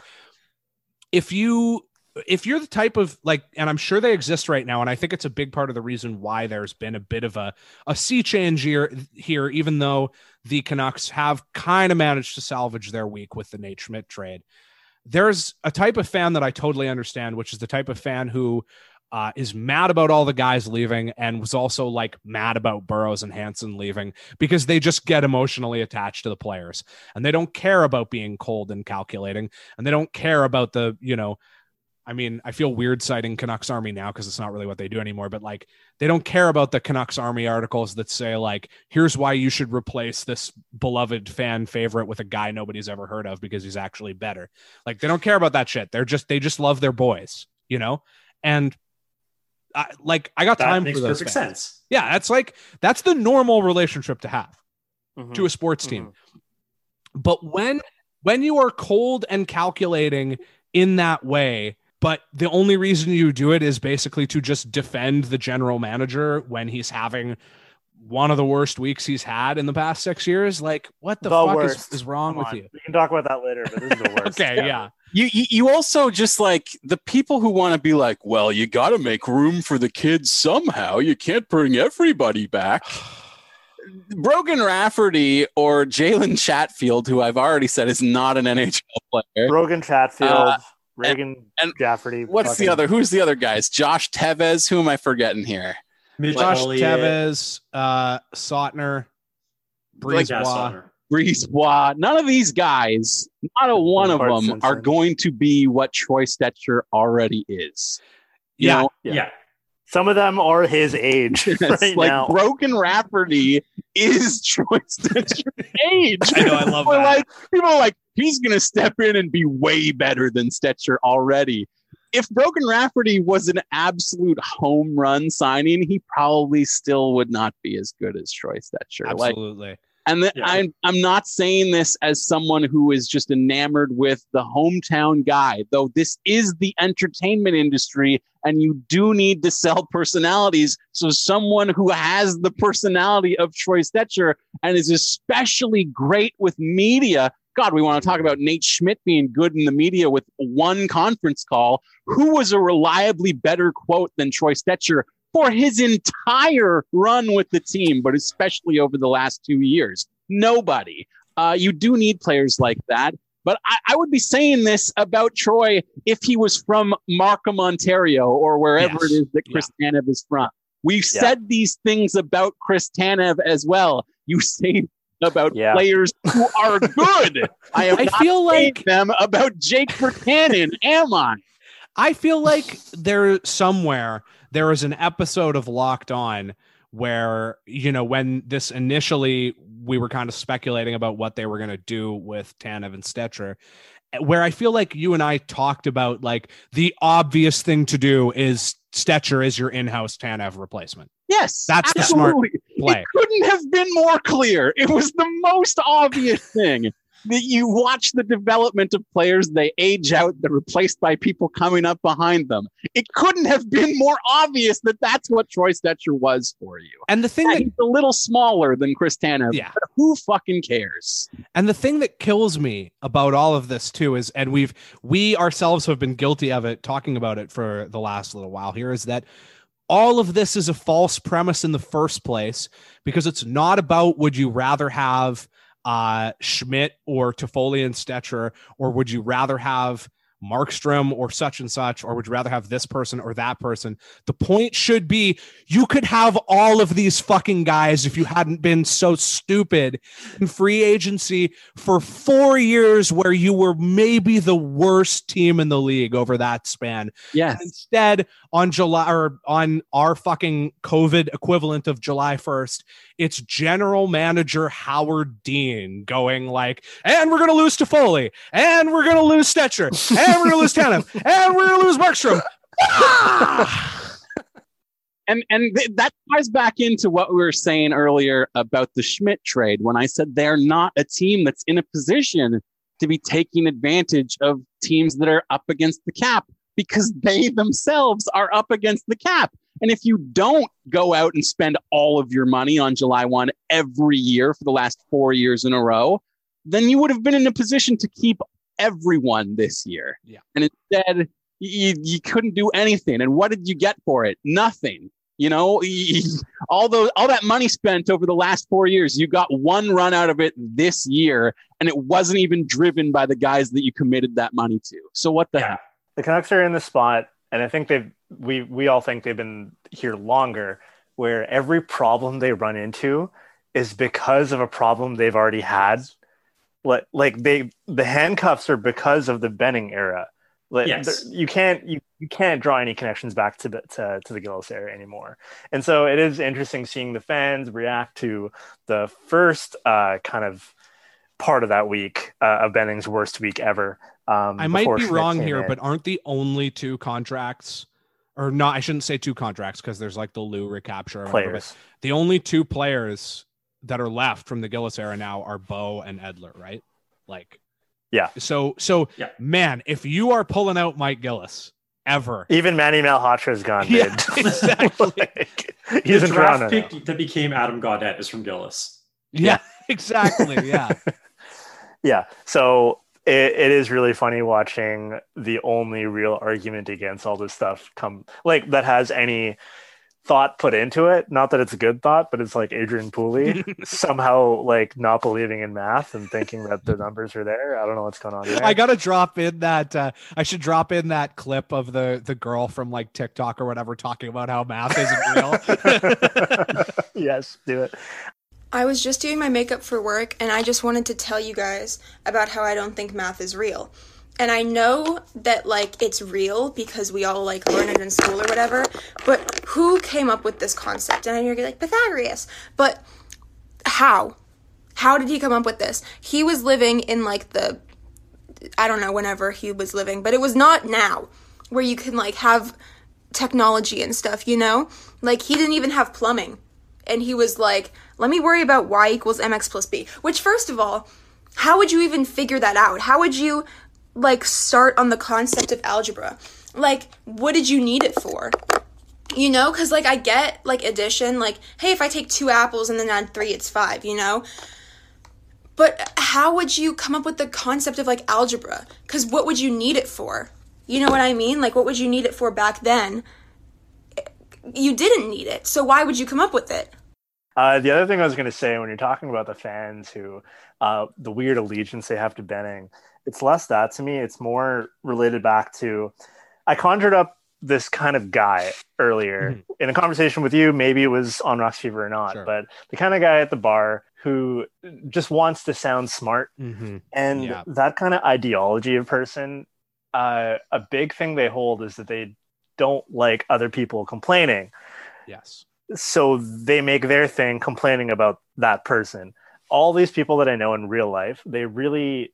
[SPEAKER 5] if you if you're the type of like and i'm sure they exist right now and i think it's a big part of the reason why there's been a bit of a a sea change here here even though the canucks have kind of managed to salvage their week with the nate schmidt trade there's a type of fan that i totally understand which is the type of fan who uh, is mad about all the guys leaving and was also like mad about Burrows and Hansen leaving because they just get emotionally attached to the players and they don't care about being cold and calculating and they don't care about the you know I mean, I feel weird citing Canucks Army now because it's not really what they do anymore, but like they don't care about the Canucks Army articles that say, like, here's why you should replace this beloved fan favorite with a guy nobody's ever heard of because he's actually better. Like, they don't care about that shit. They're just, they just love their boys, you know? And I, like, I got
[SPEAKER 7] That
[SPEAKER 5] time
[SPEAKER 7] makes
[SPEAKER 5] for those
[SPEAKER 7] perfect
[SPEAKER 5] fans.
[SPEAKER 7] sense.
[SPEAKER 5] Yeah, that's like, that's the normal relationship to have
[SPEAKER 6] Mhm.
[SPEAKER 5] to a sports team. But when when you are cold and calculating in that way, but the only reason you do it is basically to just defend the general manager when he's having one of the worst weeks he's had in the past six years, like what the,
[SPEAKER 6] The
[SPEAKER 5] fuck is, is wrong
[SPEAKER 6] Come
[SPEAKER 5] with
[SPEAKER 6] on.
[SPEAKER 5] you?
[SPEAKER 6] We can talk about that later, but this is the worst.
[SPEAKER 5] Okay, yeah.
[SPEAKER 8] You, you you also just like the people who want to be like, well, you got to make room for the kids somehow. You can't bring everybody back. Brogan Rafferty or Jalen Chatfield, who I've already said is not an NHL player.
[SPEAKER 6] Brogan Chatfield,
[SPEAKER 8] Uh,
[SPEAKER 6] Reagan
[SPEAKER 8] and
[SPEAKER 6] Jafferty.
[SPEAKER 8] What's the other? Who's the other guys? Josh Teves. Who am I forgetting here?
[SPEAKER 7] Mitch
[SPEAKER 5] Josh
[SPEAKER 7] Elliott.
[SPEAKER 5] Teves, uh, Sautner,
[SPEAKER 8] Like-
[SPEAKER 7] Yeah,
[SPEAKER 5] Brisebois.
[SPEAKER 7] Sonner.
[SPEAKER 8] Brees Bois. None of these guys, not a one of them,
[SPEAKER 6] Simpson.
[SPEAKER 8] are going to be what Troy Stecher already is. You
[SPEAKER 5] Yeah.
[SPEAKER 8] know,
[SPEAKER 6] Yeah.
[SPEAKER 7] Yeah.
[SPEAKER 6] Some of them are his age
[SPEAKER 8] It's
[SPEAKER 6] right
[SPEAKER 8] like
[SPEAKER 6] now.
[SPEAKER 8] Broken Rafferty is Troy Stecher's age.
[SPEAKER 5] I know, I love
[SPEAKER 8] We're
[SPEAKER 5] that.
[SPEAKER 8] like people are like he's gonna step in and be way better than Stecher already. if Brogan Rafferty was an absolute home run signing, he probably still would not be as good as Troy Stecher. Like,
[SPEAKER 5] Absolutely.
[SPEAKER 8] and the, I'm I'm not saying this as someone who is just enamored with the hometown guy, though this is the entertainment industry, and you do need to sell personalities. So someone who has the personality of Troy Stecher and is especially great with media. God, we want to talk about Nate Schmidt being good in the media with one conference call. Who was a reliably better quote than Troy Stecher for his entire run with the team, but especially over the last two years. Nobody. Uh, you do need players like that. But I, I would be saying this about Troy if he was from Markham, Ontario, or wherever
[SPEAKER 5] Yes.
[SPEAKER 8] it is that Chris Tanev is from. We've
[SPEAKER 6] Yeah.
[SPEAKER 8] said these things about Chris Tanev as well. You say about
[SPEAKER 6] Yeah.
[SPEAKER 8] players who are good. I am
[SPEAKER 5] I
[SPEAKER 8] not
[SPEAKER 5] feel like-
[SPEAKER 8] them about Jake Buchanan, am I?
[SPEAKER 5] I feel like there somewhere there is an episode of Locked On where you know when this initially we were kind of speculating about what they were going to do with Tanev and Stecher where I feel like you and I talked about like the obvious thing to do is Stecher is your in-house Tanev replacement.
[SPEAKER 8] Yes,
[SPEAKER 5] That's the smart
[SPEAKER 8] absolutely.
[SPEAKER 5] Play.
[SPEAKER 8] It couldn't have been more clear. It was the most obvious thing that you watch the development of players, they age out, they're replaced by people coming up behind them. It couldn't have been more obvious that that's what Troy Stecher was for you.
[SPEAKER 5] And the thing
[SPEAKER 8] Yeah,
[SPEAKER 5] that
[SPEAKER 8] he's a little smaller than Chris Tanev,
[SPEAKER 5] Yeah.
[SPEAKER 8] but who fucking cares?
[SPEAKER 5] And the thing that kills me about all of this too is, and we've we ourselves have been guilty of it, talking about it for the last little while here, is that all of this is a false premise in the first place because it's not about would you rather have uh Schmidt or Toffoli and Stecher, or would you rather have Markstrom or such and such, or would you rather have this person or that person? The point should be you could have all of these fucking guys if you hadn't been so stupid in free agency for four years where you were maybe the worst team in the league over that span.
[SPEAKER 8] Yes.
[SPEAKER 5] Instead, on July or on our fucking COVID equivalent of July 1st, it's general manager Howard Dean going like, and we're gonna lose Toffoli, and we're gonna lose Stecher, and we're gonna lose Tanev, and we're gonna lose Markstrom.
[SPEAKER 8] and and th- that ties back into what we were saying earlier about the Schmidt trade when I said they're not a team that's in a position to be taking advantage of teams that are up against the cap because they themselves are up against the cap. And if you don't go out and spend all of your money on July 1 every year for the last 4 years in a row, then you would have been in a position to keep everyone this year.
[SPEAKER 5] Yeah.
[SPEAKER 8] And instead you, you couldn't do anything. And what did you get for it? Nothing. You know, all those all that money spent over the last four years, you got one run out of it this year, and it wasn't even driven by the guys that you committed that money to. So what the
[SPEAKER 6] Yeah.
[SPEAKER 8] heck?
[SPEAKER 6] the Canucks are in the spot, and I think they've we we all think they've been here longer, where every problem they run into is because of a problem they've already had. Like like they the handcuffs are because of the Benning era. Like
[SPEAKER 7] Yes.
[SPEAKER 6] you can't you, you can't draw any connections back to the to, to the Gillis era anymore. And so it is interesting seeing the fans react to the first uh, kind of part of that week uh, of Benning's worst week ever. Um,
[SPEAKER 5] I might be wrong here,
[SPEAKER 6] in.
[SPEAKER 5] but aren't the only two contracts, or not? I shouldn't say two contracts because there's like the Lou recapture. or whatever, but
[SPEAKER 6] players.
[SPEAKER 5] The only two players that are left from the Gillis era now are Bo and Edler, right? Like,
[SPEAKER 6] Yeah.
[SPEAKER 5] So, so
[SPEAKER 7] Yeah.
[SPEAKER 5] man, if you are pulling out Mike Gillis ever,
[SPEAKER 6] Even Manny Malhotra is gone,
[SPEAKER 5] Yeah,
[SPEAKER 6] dude.
[SPEAKER 5] exactly.
[SPEAKER 6] Like, he's
[SPEAKER 7] the
[SPEAKER 6] in
[SPEAKER 7] draft
[SPEAKER 6] Toronto.
[SPEAKER 7] pick
[SPEAKER 6] now.
[SPEAKER 7] that became Adam Gaudette is from Gillis.
[SPEAKER 5] yeah, exactly, yeah.
[SPEAKER 6] Yeah. So it, it is really funny watching the only real argument against all this stuff come like that has any thought put into it. Not that it's a good thought, but it's like Adrian Pooley somehow like not believing in math and thinking that the numbers are there. I don't know what's going on there.
[SPEAKER 5] I gotta drop in that. Uh, I should drop in that clip of the the girl from like TikTok or whatever talking about how math isn't real.
[SPEAKER 6] yes, do it.
[SPEAKER 14] I was just doing my makeup for work and I just wanted to tell you guys about how I don't think math is real. And I know that like it's real because we all like learn it in school or whatever, but who came up with this concept? And you're like Pythagoras. But how? How did he come up with this? He was living in like the I don't know whenever he was living, but it was not now. where you can like have technology and stuff, you know? Like he didn't even have plumbing. And he was like, let me worry about y equals mx plus b. Which, first of all, how would you even figure that out? How would you like start on the concept of algebra? Like, what did you need it for? You know, because like I get like addition, like, hey, if I take two apples and then add three, it's five, you know? But how would you come up with the concept of like algebra? Because what would you need it for? You know what I mean? Like, what would you need it for back then? You didn't need it, so why would you come up with it?
[SPEAKER 6] Uh, the other thing I was going to say when you're talking about the fans who, uh, the weird allegiance they have to Benning, it's less that to me. It's more related back to, I conjured up this kind of guy earlier
[SPEAKER 5] Mm-hmm.
[SPEAKER 6] in a conversation with you. Maybe it was on Rocks Fever or not, but the kind of guy at the bar who just wants to sound smart.
[SPEAKER 5] Mm-hmm.
[SPEAKER 6] And
[SPEAKER 5] Yeah.
[SPEAKER 6] that kind of ideology of person, uh, a big thing they hold is that they don't like other people complaining
[SPEAKER 5] Yes.
[SPEAKER 6] so they make their thing complaining about that person all these people that i know in real life they really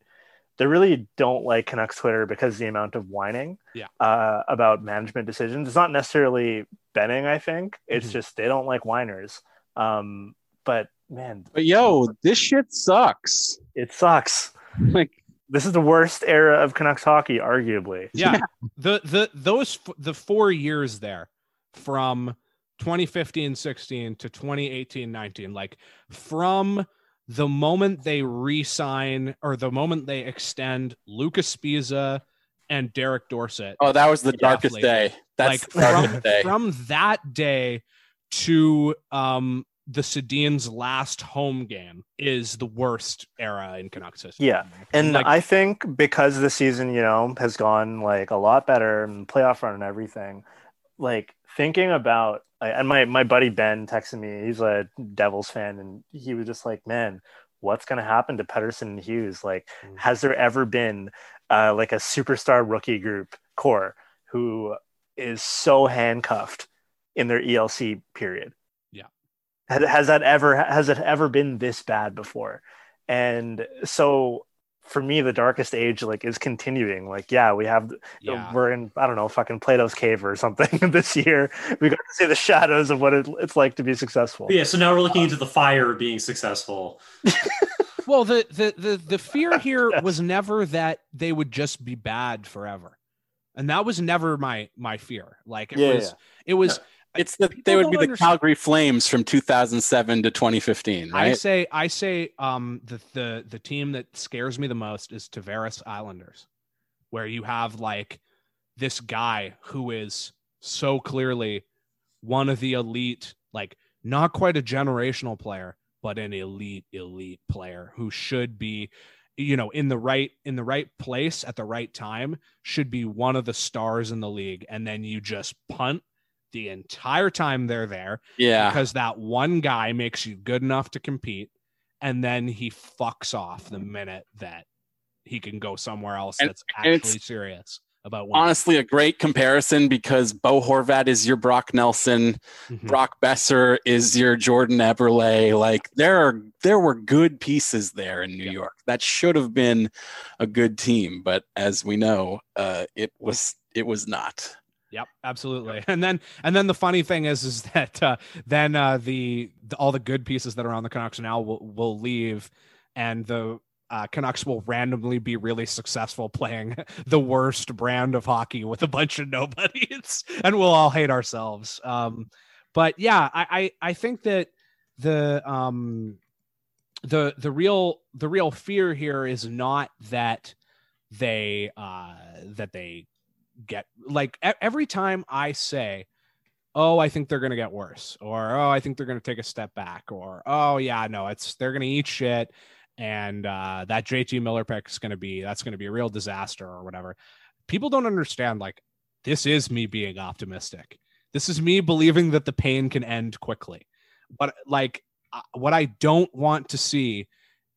[SPEAKER 6] they really don't like canucks twitter because the amount of whining
[SPEAKER 5] Yeah.
[SPEAKER 6] uh, about management decisions it's not necessarily benning i think it's
[SPEAKER 5] Mhm.
[SPEAKER 6] just they don't like whiners um, but man
[SPEAKER 8] But yo, this shit sucks.
[SPEAKER 6] it sucks
[SPEAKER 8] Like
[SPEAKER 6] this is the worst era of canucks hockey arguably
[SPEAKER 5] Yeah. the the those f- the 4 years there from 2015 16 to 2018 19 like from the moment they re-sign or the moment they extend Luca Sbisa and Derek Dorsett
[SPEAKER 8] Oh, that was the darkest
[SPEAKER 5] Definitely.
[SPEAKER 8] day. That's
[SPEAKER 5] like
[SPEAKER 8] the darkest
[SPEAKER 5] from,
[SPEAKER 8] day.
[SPEAKER 5] from that day to um the Sedin's last home game is the worst era in Canucks history.
[SPEAKER 6] Yeah. And
[SPEAKER 5] Like-
[SPEAKER 6] I think because the season, you know, has gone like a lot better and playoff run and everything, like thinking about and my my buddy Ben texted me, he's a Devils fan, and he was just like, Man, what's gonna happen to Pettersson and Hughes? Like,
[SPEAKER 5] Mm.
[SPEAKER 6] has there ever been uh like a superstar rookie group core who is so handcuffed in their ELC period?
[SPEAKER 5] Yeah.
[SPEAKER 6] has, has that ever has it ever been this bad before and so for me the darkest age like is continuing like yeah we have
[SPEAKER 5] Yeah.
[SPEAKER 6] we're in i don't know fucking plato's cave or something this year we got to see the shadows of what it, it's like to be successful
[SPEAKER 7] yeah, so now we're looking um, into the fire of being successful.
[SPEAKER 5] Well, the the the the fear here was never that they would just be bad forever, and that was never my my fear. Like it
[SPEAKER 8] Yeah,
[SPEAKER 5] was,
[SPEAKER 8] yeah.
[SPEAKER 5] it was.
[SPEAKER 8] It's
[SPEAKER 5] People
[SPEAKER 8] they would be the
[SPEAKER 5] understand-
[SPEAKER 8] Calgary Flames from 2007 to 2015,
[SPEAKER 5] I say I say um the the the team that scares me the most is Tavares Islanders, where you have like this guy who is so clearly one of the elite, like not quite a generational player, but an elite elite player who should be you know in the right in the right place at the right time should be one of the stars in the league. And then you just punt the entire time they're there
[SPEAKER 8] Yeah.
[SPEAKER 5] because that one guy makes you good enough to compete and then he fucks off the minute that he can go somewhere else
[SPEAKER 8] And-
[SPEAKER 5] that's actually serious about winning.
[SPEAKER 8] Honestly, a great comparison because Bo Horvat is your Brock Nelson,
[SPEAKER 5] Mhm.
[SPEAKER 8] Brock Boeser is your Jordan Eberle. Like there are there were good pieces there in New York. That should have been a good team, but as we know, uh, it was it was not.
[SPEAKER 5] Yep, absolutely. And then and then the funny thing is is that uh, then uh, the, the all the good pieces that are on the Canucks now will will leave, and the uh, Canucks will randomly be really successful playing the worst brand of hockey with a bunch of nobodies, and we'll all hate ourselves. Um, but yeah, I, I I think that the um the the real the real fear here is not that they uh that they get like every time I say, "Oh, I think they're going to get worse," or "Oh, I think they're going to take a step back," or "Oh, yeah, no, it's they're going to eat shit," and uh, that JT Miller pick is going to be that's going to be a real disaster or whatever. People don't understand. Like, this is me being optimistic. This is me believing that the pain can end quickly. But like, uh, what I don't want to see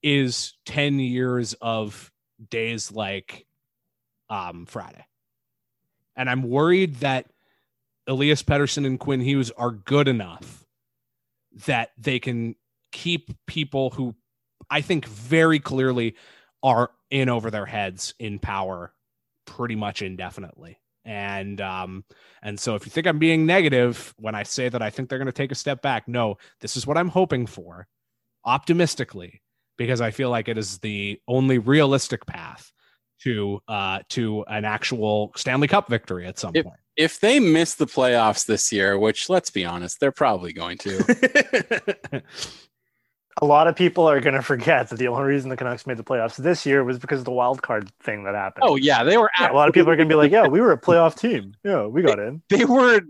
[SPEAKER 5] is ten years of days like um Friday. And I'm worried that Elias Pettersson and Quinn Hughes are good enough that they can keep people who I think very clearly are in over their heads in power pretty much indefinitely. And um, and so if you think I'm being negative when I say that I think they're going to take a step back, no, this is what I'm hoping for, optimistically, because I feel like it is the only realistic path to uh to an actual Stanley Cup victory at some
[SPEAKER 8] If,
[SPEAKER 5] point.
[SPEAKER 8] if they miss the playoffs this year, which let's be honest, they're probably going to.
[SPEAKER 6] A lot of people are going to forget that the only reason the Canucks made the playoffs this year was because of the wild card thing that happened.
[SPEAKER 8] oh yeah, they were.
[SPEAKER 6] Yeah, a lot of people are going to be like, "Yeah, we were a playoff team. Yeah, we got in."
[SPEAKER 8] they were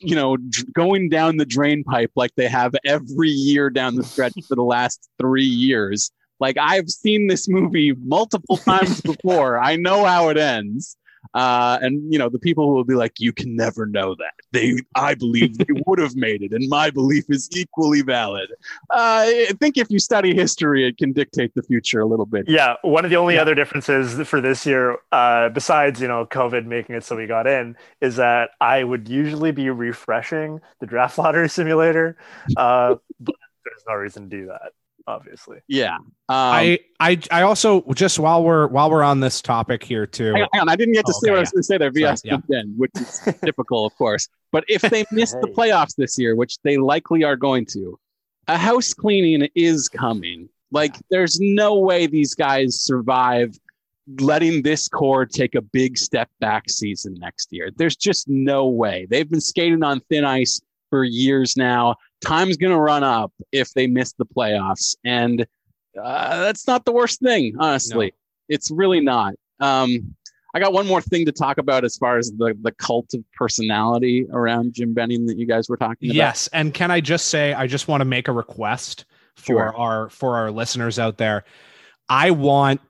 [SPEAKER 8] you know going down the drain pipe like they have every year down the stretch for the last three years like i've seen this movie multiple times before. I know how it ends. Uh, and you know the people will be like you can never know that. They i believe they would have made it and my belief is equally valid. Uh, i think if you study history it can dictate the future a little bit.
[SPEAKER 6] Yeah, one of the only other differences for this year, uh, besides you know COVID making it so we got in, is that I would usually be refreshing the draft lottery simulator, uh, but there's no reason to do that, obviously.
[SPEAKER 8] yeah um,
[SPEAKER 5] I, I I also just while we're while we're on this topic here too.
[SPEAKER 8] Hang on, hang on, I didn't get to
[SPEAKER 5] Oh,
[SPEAKER 8] say
[SPEAKER 5] okay,
[SPEAKER 8] what I was going to say there. VS
[SPEAKER 5] Sorry,
[SPEAKER 8] jumped in, which is typical, of course. But if they miss the playoffs this year, which they likely are going to, a house cleaning is coming. Like, there's no way these guys survive letting this core take a big step back season next year. There's just no way. They've been skating on thin ice for years now. Time's going to run up if they miss the playoffs. And uh, that's not the worst thing, honestly. It's really not. Um, I got one more thing to talk about as far as the, the cult of personality around Jim Benning that you guys were talking about.
[SPEAKER 5] Yes, and can I just say I just want to make a request for
[SPEAKER 8] Sure.
[SPEAKER 5] our for our listeners out there. I want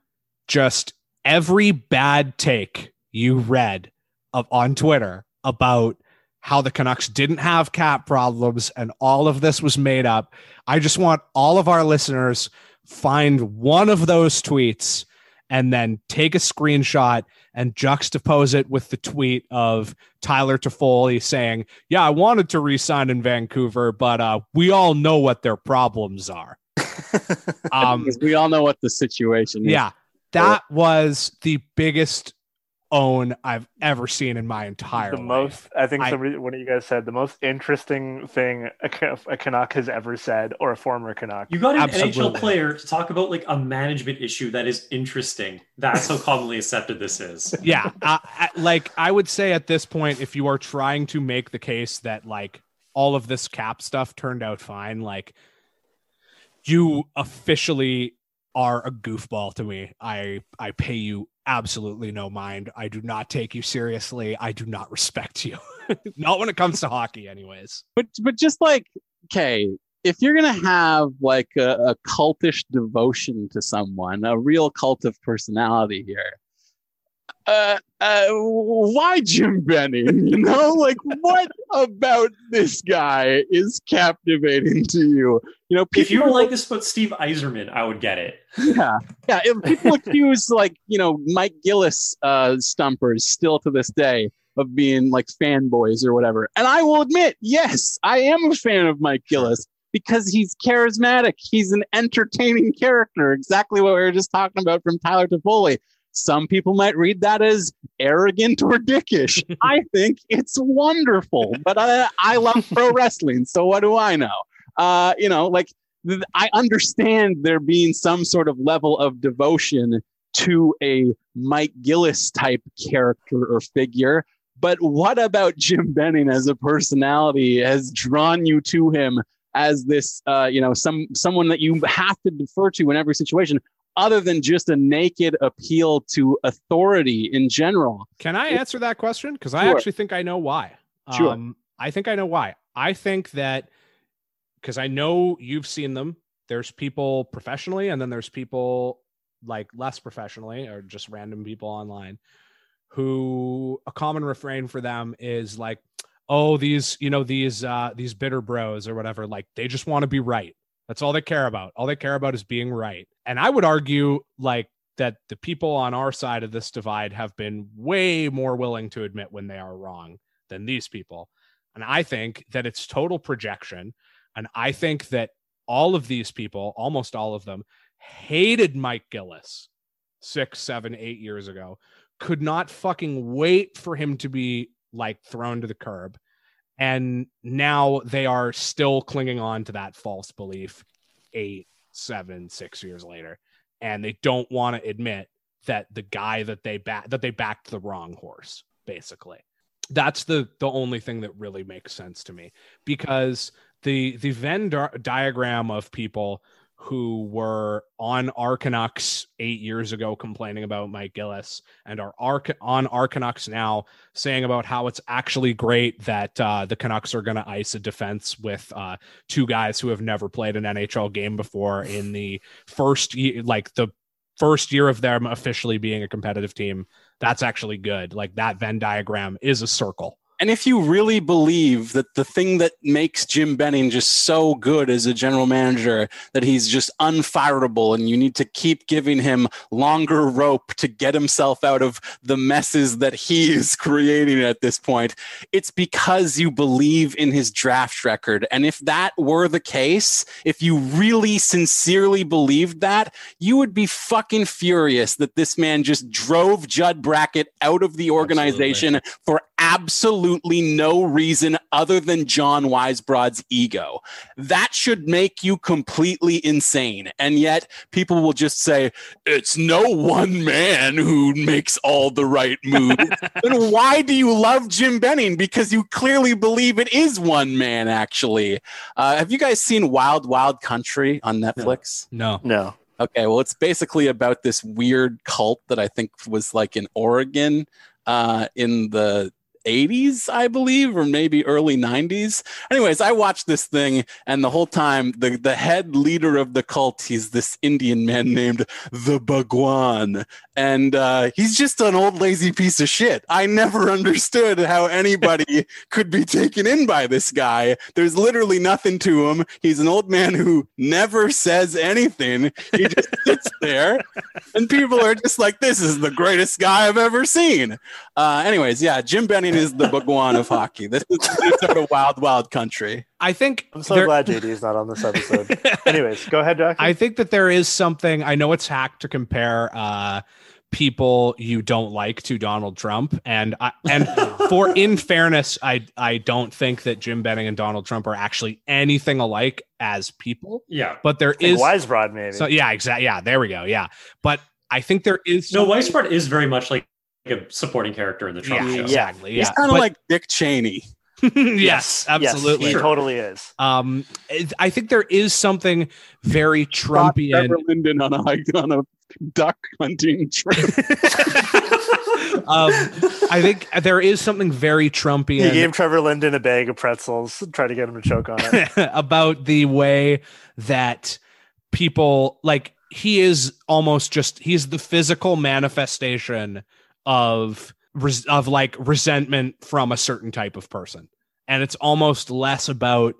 [SPEAKER 5] just every bad take you read of on Twitter about how the Canucks didn't have cap problems and all of this was made up. I just want all of our listeners find one of those tweets and then take a screenshot and juxtapose it with the tweet of Tyler Toffoli saying, "Yeah, I wanted to resign in Vancouver, but uh, we all know what their problems are." um,
[SPEAKER 8] we all know what the situation is.
[SPEAKER 5] yeah, that was the biggest own I've ever seen in my entire
[SPEAKER 6] The
[SPEAKER 5] life.
[SPEAKER 6] most, I think,
[SPEAKER 5] I-
[SPEAKER 6] somebody, one of you guys said the most interesting thing a, a Canuck has ever said, or a former Canuck.
[SPEAKER 7] You got an
[SPEAKER 5] Absolutely.
[SPEAKER 7] NHL player to talk about like a management issue that is interesting. That's how commonly accepted this is.
[SPEAKER 5] yeah uh, like i would say at this point if you are trying to make the case that like all of this cap stuff turned out fine like you officially are a goofball to me i i pay you absolutely no mind i do not take you seriously i do not respect you not when it comes to hockey anyways
[SPEAKER 8] But but just like okay, if you're gonna have like a, a cultish devotion to someone, a real cult of personality here, uh, uh, why Jim Benning? You know, like what about this guy is captivating to you? You know,
[SPEAKER 7] If you were like this about Steve Yzerman, I would get it.
[SPEAKER 8] yeah, yeah. If people accuse like you know Mike Gillis uh, stumpers still to this day of being like fanboys or whatever, and I will admit, yes, I am a fan of Mike Gillis because he's charismatic. He's an entertaining character. Exactly what we were just talking about from Tyler Toffoli. Some people might read that as arrogant or dickish. I think it's wonderful, but I, I love pro wrestling, so what do I know? Uh, you know, like th- I understand there being some sort of level of devotion to a Mike Gillis type character or figure. But what about Jim Benning as a personality has drawn you to him as this, uh, you know, some someone that you have to defer to in every situation, other than just a naked appeal to authority in general?
[SPEAKER 5] Can I answer that question? Because I actually think I know why.
[SPEAKER 8] Sure.
[SPEAKER 5] Um, I think I know why. I think that because I know you've seen them. There's people professionally, and then there's people like less professionally, or just random people online who a common refrain for them is like, "Oh, these you know these uh, these bitter bros or whatever. Like they just want to be right. That's all they care about. All they care about is being right." And I would argue like that the people on our side of this divide have been way more willing to admit when they are wrong than these people. And I think that it's total projection. And I think that all of these people, almost all of them, hated Mike Gillis six, seven, eight years ago, could not fucking wait for him to be like thrown to the curb. And now they are still clinging on to that false belief eight, seven, six years later. And they don't want to admit that the guy that they back that they backed the wrong horse, basically. That's the the only thing that really makes sense to me because the the Venn di- diagram of people who were on Canucks eight years ago complaining about Mike Gillis and are Arc- on Canucks now saying about how it's actually great that uh, the Canucks are going to ice a defense with uh, two guys who have never played an NHL game before in the first year, like the first year of them officially being a competitive team. That's actually good. Like that Venn diagram is a circle.
[SPEAKER 8] And if you really believe that the thing that makes Jim Benning just so good as a general manager, that he's just unfireable and you need to keep giving him longer rope to get himself out of the messes that he is creating at this point, it's because you believe in his draft record. And if that were the case, if you really sincerely believed that, you would be fucking furious that this man just drove Judd Brackett out of the organization for absolutely no reason other than John Weisbrod's ego. That should make you completely insane. And yet people will just say, it's no one man who makes all the right moves. then why do you love Jim Benning? Because you clearly believe it is one man, actually. Uh, have you guys seen Wild Wild Country on Netflix?
[SPEAKER 5] No.
[SPEAKER 6] No.
[SPEAKER 8] Okay, well, it's basically about this weird cult that I think was like in Oregon uh, in the 80s, I believe, or maybe early 90s. Anyways, I watched this thing, and the whole time, the, the head leader of the cult, he's this Indian man named the Bhagwan. And uh, he's just an old lazy piece of shit. I never understood how anybody could be taken in by this guy. There's literally nothing to him. He's an old man who never says anything. He just sits there, and people are just like, this is the greatest guy I've ever seen. Uh, anyways, yeah, Jim Benning is the Bhagwan of hockey. This is, this is sort of wild, wild country.
[SPEAKER 5] I think
[SPEAKER 6] I'm so
[SPEAKER 5] there-
[SPEAKER 6] glad JD is not on this episode. Anyways, go ahead, Jack.
[SPEAKER 5] I think that there is something. I know it's hack to compare uh, people you don't like to Donald Trump, and I, and for in fairness, I I don't think that Jim Benning and Donald Trump are actually anything alike as people.
[SPEAKER 7] Yeah,
[SPEAKER 5] but there is
[SPEAKER 6] Think
[SPEAKER 5] is
[SPEAKER 6] Weisbrod, maybe.
[SPEAKER 5] So yeah, exactly. Yeah, there we go. Yeah, but I think there is
[SPEAKER 7] No,
[SPEAKER 5] something-
[SPEAKER 7] Weisbrod is very much like a supporting character in the Trump
[SPEAKER 5] Yeah,
[SPEAKER 7] show.
[SPEAKER 5] exactly.
[SPEAKER 8] He's kind of
[SPEAKER 5] But-
[SPEAKER 8] like Dick Cheney.
[SPEAKER 5] yes, absolutely.
[SPEAKER 6] he totally is.
[SPEAKER 5] Um, I think there is something very
[SPEAKER 8] Brought
[SPEAKER 5] Trumpian.
[SPEAKER 8] Trevor Linden on a hike on a duck hunting trip.
[SPEAKER 5] um, I think there is something very Trumpian.
[SPEAKER 6] He gave Trevor Linden a bag of pretzels, try to get him to choke on it.
[SPEAKER 5] about the way that people like he is almost just he's the physical manifestation of res- of like resentment from a certain type of person. And it's almost less about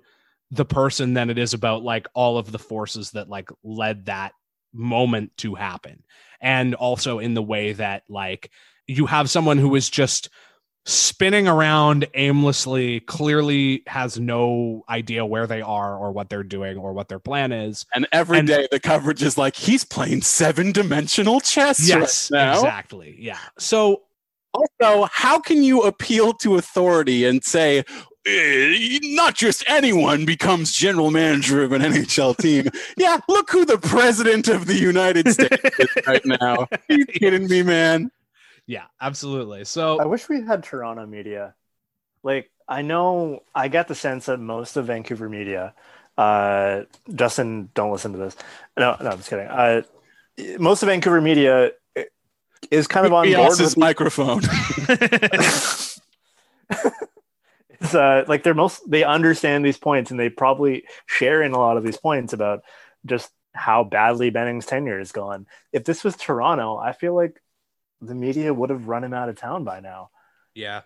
[SPEAKER 5] the person than it is about like all of the forces that like led that moment to happen. And also in the way that like you have someone who is just spinning around aimlessly clearly has no idea where they are or what they're doing or what their plan is
[SPEAKER 8] And every
[SPEAKER 5] And-
[SPEAKER 8] day the coverage is like, he's playing seven dimensional chess.
[SPEAKER 5] yes
[SPEAKER 8] right now.
[SPEAKER 5] exactly yeah so
[SPEAKER 8] Also, how can you appeal to authority and say, "Eh, not just anyone becomes general manager of an NHL team? yeah, look who the president of the United States is right now. Are you kidding me, man?
[SPEAKER 5] Yeah absolutely so
[SPEAKER 6] I wish we had Toronto media. Like, I know I get the sense that most of Vancouver media, uh, Justin, don't listen to this. No, no, I'm just kidding. Uh, most of Vancouver media is kind of on
[SPEAKER 8] He
[SPEAKER 6] board
[SPEAKER 8] else his
[SPEAKER 6] with
[SPEAKER 8] microphone.
[SPEAKER 6] it's uh like they're most they understand these points and they probably share in a lot of these points about just how badly Benning's tenure is gone. If this was Toronto, I feel like the media would have run him out of town by now.
[SPEAKER 5] yeah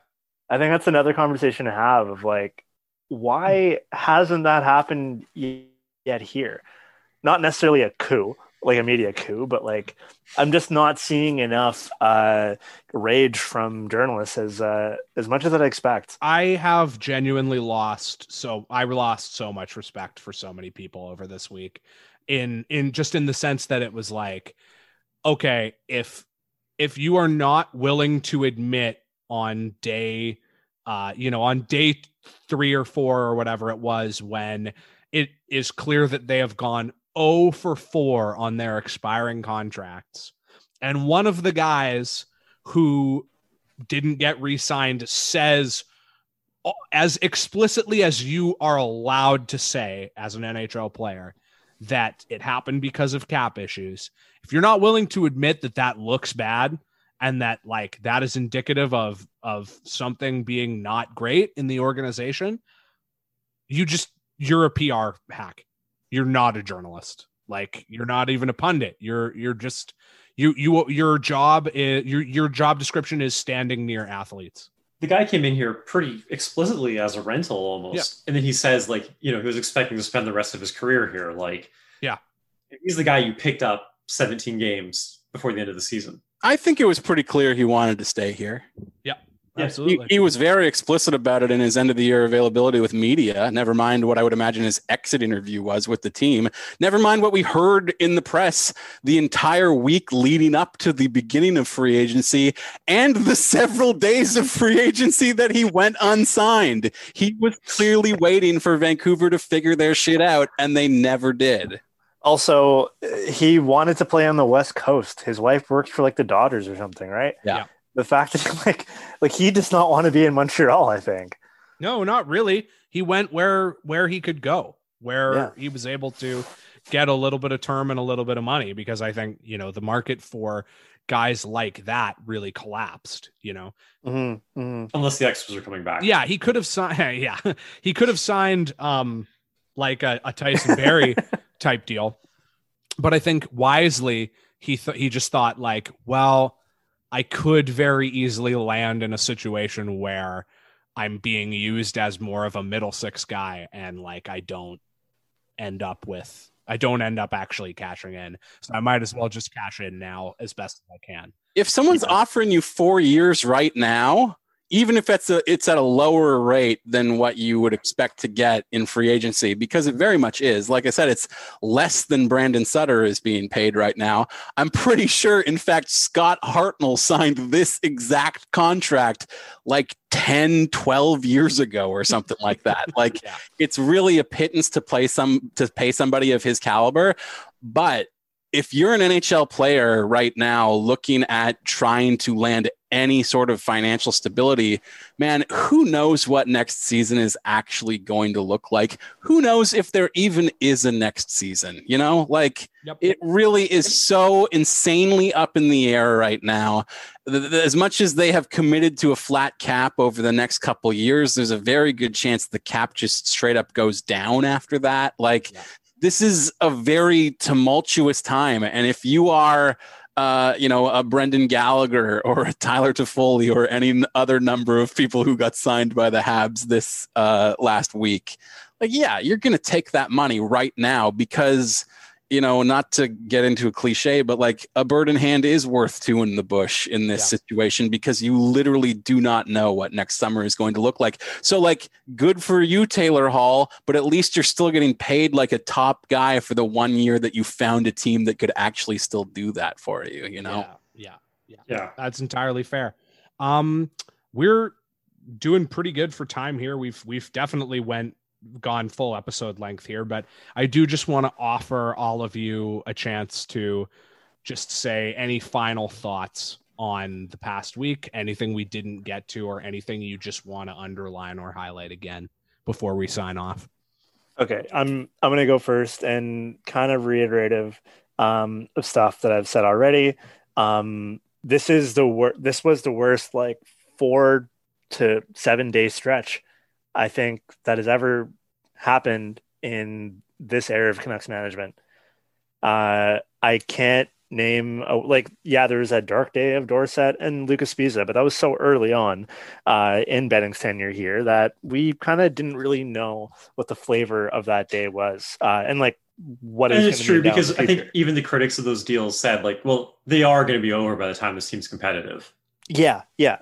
[SPEAKER 6] I think that's another conversation to have of like, why hasn't that happened yet here? Not necessarily a coup, like a media coup, but like I'm just not seeing enough uh, rage from journalists as uh, as much as I'd expect.
[SPEAKER 5] I have genuinely lost so I lost so much respect for so many people over this week in in just in the sense that it was like okay if if you are not willing to admit on day uh you know on day 3 or 4 or whatever it was when it is clear that they have gone 0 for 4 on their expiring contracts and one of the guys who didn't get re-signed says as explicitly as you are allowed to say as an NHL player that it happened because of cap issues. If you're not willing to admit that that looks bad and that like that is indicative of of something being not great in the organization, you just you're a PR hack. You're not a journalist. Like you're not even a pundit. You're you're just you you your job is your your job description is standing near athletes.
[SPEAKER 7] the guy came in here pretty explicitly as a rental almost
[SPEAKER 5] Yeah.
[SPEAKER 7] and then he says like you know he was expecting to spend the rest of his career here like
[SPEAKER 5] yeah
[SPEAKER 7] he's the guy you picked up 17 games before the end of the season
[SPEAKER 8] I think it was pretty clear he wanted to stay here.
[SPEAKER 5] Yeah,
[SPEAKER 8] He,
[SPEAKER 5] absolutely.
[SPEAKER 8] he was very explicit about it in his end of the year availability with media. Never mind what I would imagine his exit interview was with the team. Never mind what we heard in the press the entire week leading up to the beginning of free agency and the several days of free agency that he went unsigned. He was clearly waiting for Vancouver to figure their shit out, and they never did.
[SPEAKER 6] Also, he wanted to play on the West Coast. His wife worked for like the Dodgers or something, right?
[SPEAKER 8] Yeah.
[SPEAKER 6] The fact that like like he does not want to be in Montreal, I think.
[SPEAKER 5] No, not really. He went where where he could go, where
[SPEAKER 6] Yeah.
[SPEAKER 5] he was able to get a little bit of term and a little bit of money because I think, you know, the market for guys like that really collapsed, you know.
[SPEAKER 6] Mm-hmm.
[SPEAKER 7] unless the extras are coming back
[SPEAKER 5] Yeah, he could have signed yeah. He could have signed um like a, a Tyson Barrie type deal. But I think wisely he th- he just thought like, well, I could very easily land in a situation where I'm being used as more of a middle six guy and like I don't end up with I don't end up actually cashing in. So I might as well just cash in now as best as I can.
[SPEAKER 8] if someone's offering you four years right now, even if it's a it's at a lower rate than what you would expect to get in free agency, because it very much is. Like I said, it's less than Brandon Sutter is being paid right now. I'm pretty sure, in fact, Scott Hartnell signed this exact contract like 10, 12 years ago or something like that. Like it's really a pittance to play some to pay somebody of his caliber. But if you're an NHL player right now looking at trying to land any sort of financial stability, man, who knows what next season is actually going to look like? Who knows if there even is a next season? You know, like it really is so insanely up in the air right now. As much as they have committed to a flat cap over the next couple years, there's a very good chance the cap just straight up goes down after that. Like, this is a very tumultuous time. And if you are, uh, you know, a Brendan Gallagher or a Tyler Toffoli or any other number of people who got signed by the Habs this uh, last week, like, yeah, you're going to take that money right now because, you know, not to get into a cliche, but like a bird in hand is worth two in the bush in this situation because you literally do not know what next summer is going to look like. So, like, good for you, Taylor Hall, but at least you're still getting paid like a top guy for the one year that you found a team that could actually still do that for you, you know?
[SPEAKER 5] Yeah, yeah,
[SPEAKER 7] yeah.
[SPEAKER 5] That's entirely fair. Um, we're doing pretty good for time here. We've we've definitely went gone full episode length here, but I do just want to offer all of you a chance to just say any final thoughts on the past week, anything we didn't get to, or anything you just want to underline or highlight again before we sign off.
[SPEAKER 6] Okay, I'm I'm gonna go first and kind of reiterative um, of stuff that I've said already. Um, this is the wor- This was the worst like four to seven day stretch I think that has ever happened in this era of Canucks management. Uh, I can't name a, like yeah, there was that dark day of Dorsett and Luca Sbisa, but that was so early on uh, in Benning's tenure here that we kind of didn't really know what the flavor of that day was, uh, and like what
[SPEAKER 7] and
[SPEAKER 6] is
[SPEAKER 7] it's true
[SPEAKER 6] be
[SPEAKER 7] because I think even the critics of those deals said like, well, they are going to be over by the time this team's competitive.
[SPEAKER 6] Yeah, yeah.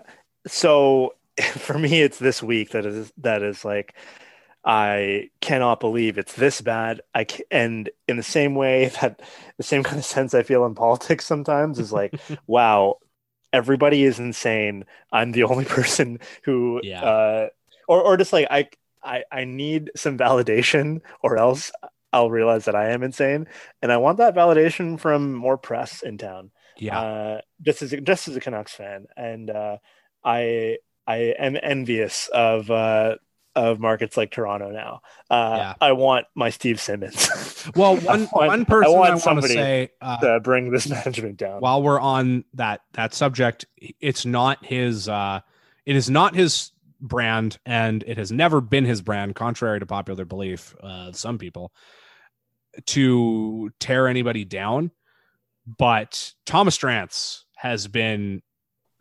[SPEAKER 6] So for me, it's this week that is that is like I cannot believe it's this bad. I ca- and in the same way that the same kind of sense I feel in politics sometimes is like, wow, everybody is insane. I'm the only person who,
[SPEAKER 5] Yeah.
[SPEAKER 6] uh, or or just like I I I need some validation, or else I'll realize that I am insane, and I want that validation from more press in town.
[SPEAKER 5] Yeah.
[SPEAKER 6] Uh, just as a, just as a Canucks fan, and uh, I I am envious of. Uh, of markets like Toronto now, uh, I want my Steve Simmons.
[SPEAKER 5] Well, one
[SPEAKER 6] want-
[SPEAKER 5] one person I,
[SPEAKER 6] want
[SPEAKER 5] want to say uh,
[SPEAKER 6] to bring this management down.
[SPEAKER 5] while we're on that that subject, it's not his. uh It is not his brand, and it has never been his brand, contrary to popular belief. Uh, some people to tear anybody down, but Thomas Drance has been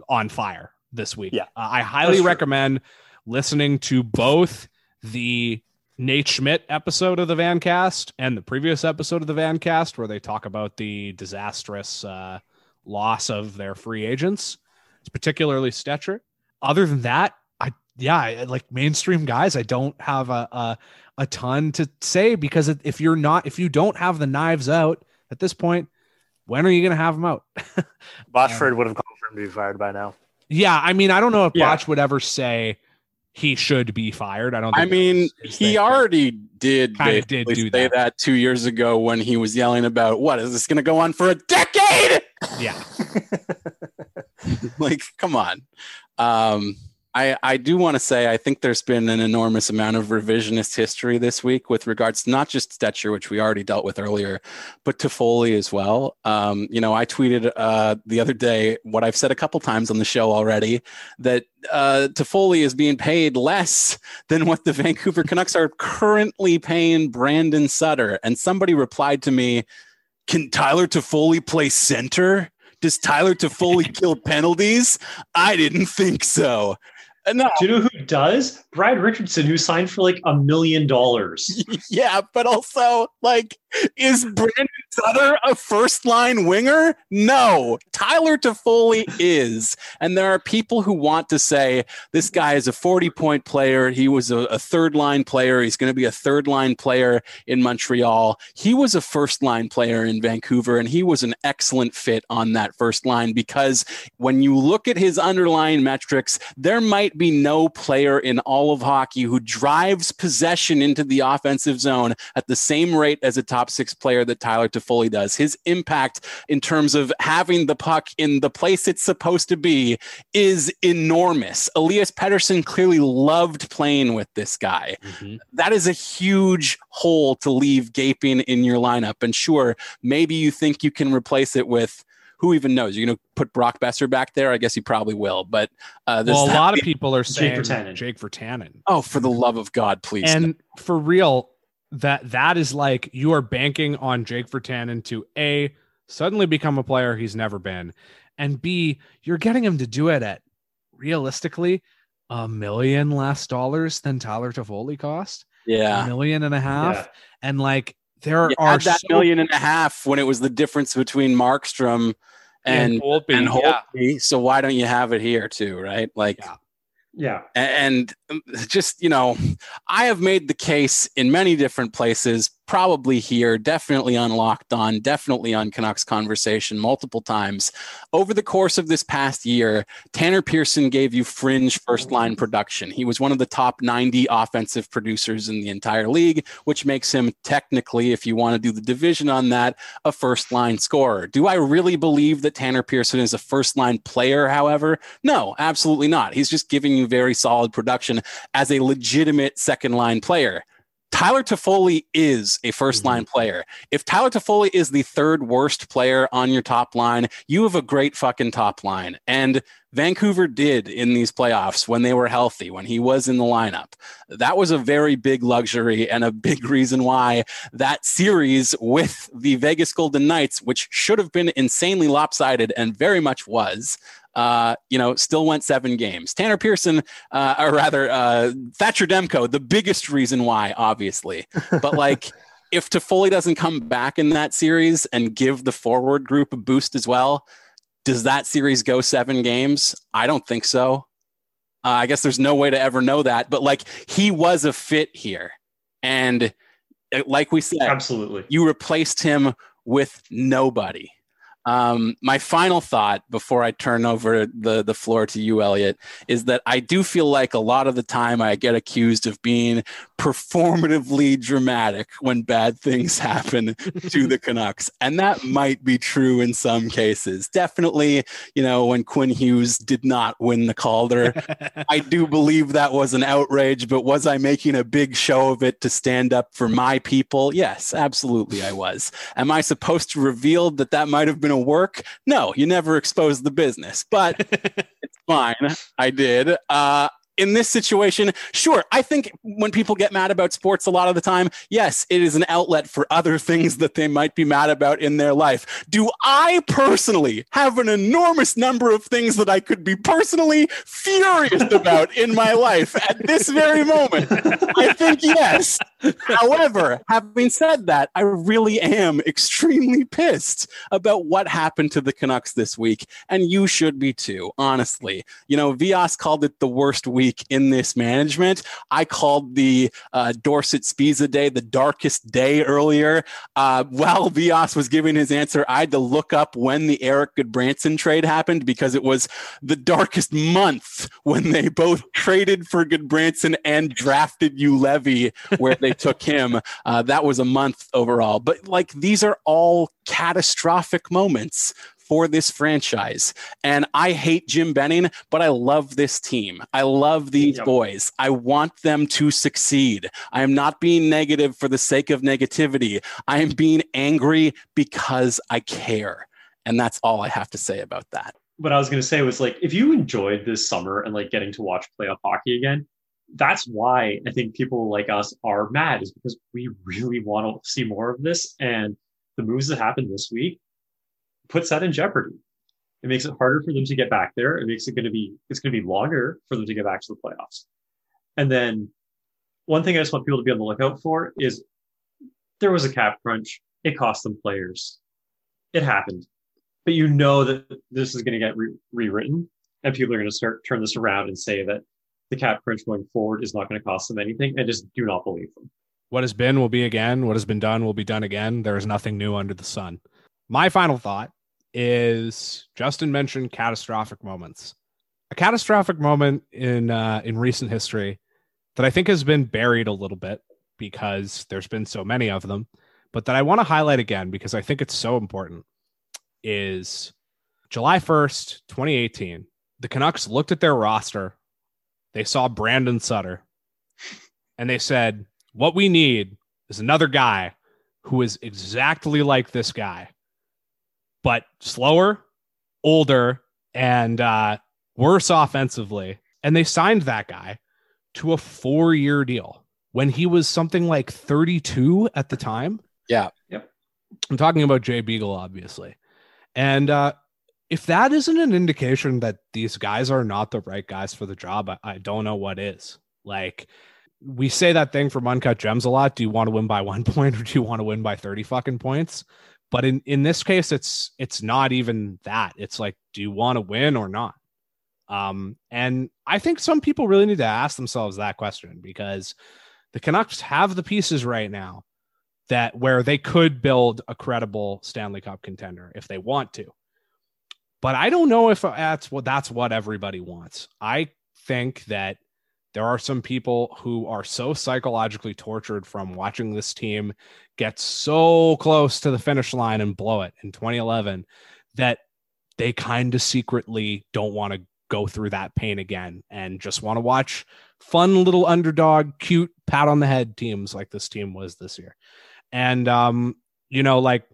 [SPEAKER 5] on fire this week.
[SPEAKER 6] Yeah.
[SPEAKER 5] Uh, I highly recommend listening to both the Nate Schmidt episode of the Vancast and the previous episode of the Vancast, where they talk about the disastrous uh, loss of their free agents, it's particularly Stecher. Other than that, I yeah, I- like mainstream guys, I don't have a a, a ton to say because if you're not if you don't have the knives out at this point, when are you going to have them out?
[SPEAKER 6] Botchford would have called for him to be fired by now.
[SPEAKER 5] Yeah, I mean, I don't know if
[SPEAKER 8] Yeah.
[SPEAKER 5] Botch would ever say he should be fired. I don't.
[SPEAKER 8] I mean, he already did
[SPEAKER 5] Kinda did do
[SPEAKER 8] say that. two years ago when he was yelling about what is this going to go on for a decade?
[SPEAKER 5] Yeah,
[SPEAKER 8] like, come on. Um, I I do want to say I think there's been an enormous amount of revisionist history this week with regards not just Stecher, which we already dealt with earlier, but Toffoli as well. Um, you know, I tweeted uh, the other day what I've said a couple times on the show already that uh, Toffoli is being paid less than what the Vancouver Canucks are currently paying Brandon Sutter. And somebody replied to me, "Can Tyler Toffoli play center?" Does Tyler to Toffoli kill penalties? I didn't think so. No,
[SPEAKER 7] Do you know who does? Brad Richardson, who signed for like a million dollars.
[SPEAKER 8] yeah, but also, like, is Brandon Sutter a first line winger? No, Tyler Toffoli is. And there are people who want to say this guy is a 40 point player. He was a, a third line player. He's going to be a third line player in Montreal. He was a first line player in Vancouver, and he was an excellent fit on that first line because when you look at his underlying metrics, there might be no player in all of hockey who drives possession into the offensive zone at the same rate as a top six player that Tyler Toffoli does. His impact in terms of having the puck in the place it's supposed to be is enormous. Elias Pettersson clearly loved playing with this guy. Mm-hmm. That is a huge hole to leave gaping in your lineup. And sure, maybe you think you can replace it with who even knows? You're going to put Brock Boeser back there? I guess he probably will. But uh, there's
[SPEAKER 5] well, a
[SPEAKER 8] that
[SPEAKER 5] lot of people are saying
[SPEAKER 7] Jake Virtanen.
[SPEAKER 5] Jake Virtanen.
[SPEAKER 8] Oh, for the love of God, please.
[SPEAKER 5] and for real, that that is like you are banking on Jake Virtanen to a suddenly become a player he's never been, and b you're getting him to do it at realistically a million less dollars than Tyler Toffoli cost.
[SPEAKER 8] Yeah.
[SPEAKER 5] a million and a half,
[SPEAKER 8] Yeah.
[SPEAKER 5] and like there
[SPEAKER 8] You
[SPEAKER 5] are
[SPEAKER 8] had that
[SPEAKER 5] so-
[SPEAKER 8] million and a half when it was the difference between Markstrom and
[SPEAKER 5] And Holtby,
[SPEAKER 8] and
[SPEAKER 5] yeah.
[SPEAKER 8] So why don't you have it here too, right? Like,
[SPEAKER 7] Yeah.
[SPEAKER 8] and um, just you know, I have made the case in many different places, probably here, definitely on Locked On, definitely on Canucks Conversation, multiple times over the course of this past year. Tanner Pearson gave you fringe first line production. He was one of the top 90 offensive producers in the entire league, which makes him technically, if you want to do the division on that, a first line scorer. Do I really believe that Tanner Pearson is a first line player, however? No, absolutely not. He's just giving you very solid production as a legitimate second line player. Tyler Toffoli is a first mm-hmm. line player. If Tyler Toffoli is the third worst player on your top line, you have a great fucking top line. And Vancouver did in these playoffs when they were healthy, when he was in the lineup. That was a very big luxury and a big reason why that series with the Vegas Golden Knights, which should have been insanely lopsided and very much was, uh, you know, still went seven games. Tanner Pearson, uh, or rather, uh, Thatcher Demko, the biggest reason why, obviously. But like, if Toffoli doesn't come back in that series and give the forward group a boost as well, does that series go seven games? I don't think so. Uh, I guess there's no way to ever know that. But like, he was a fit here, and uh, like we said,
[SPEAKER 7] absolutely,
[SPEAKER 8] you replaced him with nobody. Um, my final thought before I turn over the, the floor to you, Elliot, is that I do feel like a lot of the time I get accused of being performatively dramatic when bad things happen to the Canucks. And that might be true in some cases. Definitely, you know, when Quinn Hughes did not win the Calder, I do believe that was an outrage, but was I making a big show of it to stand up for my people? Yes, absolutely I was. Am I supposed to reveal that that might have been a work? No, you never expose the business, but it's fine. I did. Uh, in this situation, sure, I think when people get mad about sports a lot of the time, yes, it is an outlet for other things that they might be mad about in their life. Do I personally have an enormous number of things that I could be personally furious about in my life at this very moment? I think yes. However, having said that, I really am extremely pissed about what happened to the Canucks this week, and you should be too, honestly. You know, Vias called it the worst week in this management. I called the uh, Dorsett Sbisa day the darkest day earlier. Uh, while Vias was giving his answer, I had to look up when the Erik Gudbranson trade happened because it was the darkest month when they both traded for Gudbranson and drafted Juolevi, where they took him. Uh, that was a month overall. But like these are all catastrophic moments for this franchise. And I hate Jim Benning, but I love this team. I love these boys. I want them to succeed. I am not being negative for the sake of negativity. I am being angry because I care. And that's all I have to say about that.
[SPEAKER 7] What I was going to say was like, if you enjoyed this summer and like getting to watch playoff hockey again, that's why I think people like us are mad is because we really want to see more of this. And the moves that happened this week puts that in jeopardy. It makes it harder for them to get back there. It makes it going to be, it's going to be longer for them to get back to the playoffs. And then one thing I just want people to be on the lookout for is there was a cap crunch. It cost them players. It happened. But you know that this is going to get re- rewritten and people are going to start turn this around and say that the cap crunch going forward is not going to cost them anything and just do not believe them.
[SPEAKER 5] What has been will be again. What has been done will be done again. There is nothing new under the sun. My final thought is Justin mentioned catastrophic moments. A catastrophic moment in uh, in recent history that I think has been buried a little bit because there's been so many of them, but that I want to highlight again because I think it's so important is July 1st, 2018. The Canucks looked at their roster. They saw Brandon Sutter and they said, What we need is another guy who is exactly like this guy but slower, older, and uh, worse offensively. And they signed that guy to a four year deal when he was something like 32 at the time.
[SPEAKER 8] Yeah.
[SPEAKER 7] Yep.
[SPEAKER 5] I'm talking about Jay Beagle, obviously. And uh, if that isn't an indication that these guys are not the right guys for the job, I, I don't know what is. Like, we say that thing from Uncut Gems a lot. Do you want to win by one point or do you want to win by 30 fucking points? But in, in this case, it's it's not even that. It's like, do you want to win or not? Um, and I think some people really need to ask themselves that question because the Canucks have the pieces right now that where they could build a credible Stanley Cup contender if they want to. But I don't know if that's what that's what everybody wants. I think that there are some people who are so psychologically tortured from watching this team get so close to the finish line and blow it in 2011 that they kind of secretly don't want to go through that pain again and just want to watch fun little underdog, cute pat on the head teams like this team was this year. And um, you know, like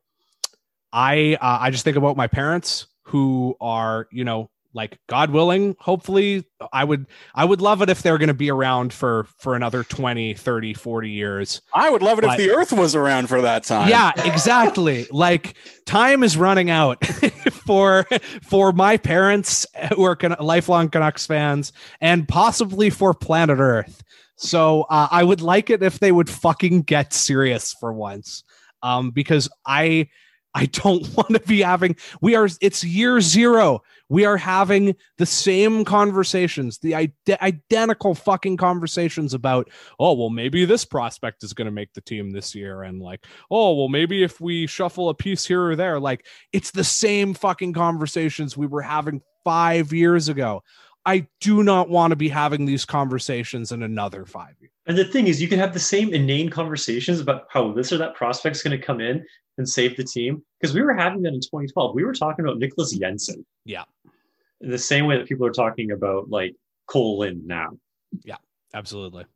[SPEAKER 5] I uh, I just think about my parents who are, you know, like god willing hopefully i would i would love it if they're going to be around for for another 20 30 40 years
[SPEAKER 8] I would love it
[SPEAKER 5] But-
[SPEAKER 8] if the Earth was around for that time.
[SPEAKER 5] yeah exactly like time is running out for for my parents who are Can- lifelong canucks fans and possibly for planet earth so uh, i would like it if they would fucking get serious for once um because i I don't want to be having we are it's year 0. We are having the same conversations, the ide- identical fucking conversations about, oh, well maybe this prospect is going to make the team this year and like, oh, well maybe if we shuffle a piece here or there, like it's the same fucking conversations we were having 5 years ago. I do not want to be having these conversations in another 5 years.
[SPEAKER 7] And the thing is, you can have the same inane conversations about how this or that prospect is going to come in and save the team. Because we were having that in 2012. We were talking about Nicklas Jensen.
[SPEAKER 5] Yeah.
[SPEAKER 7] In the same way that people are talking about like Cole Lind now.
[SPEAKER 5] Yeah, absolutely.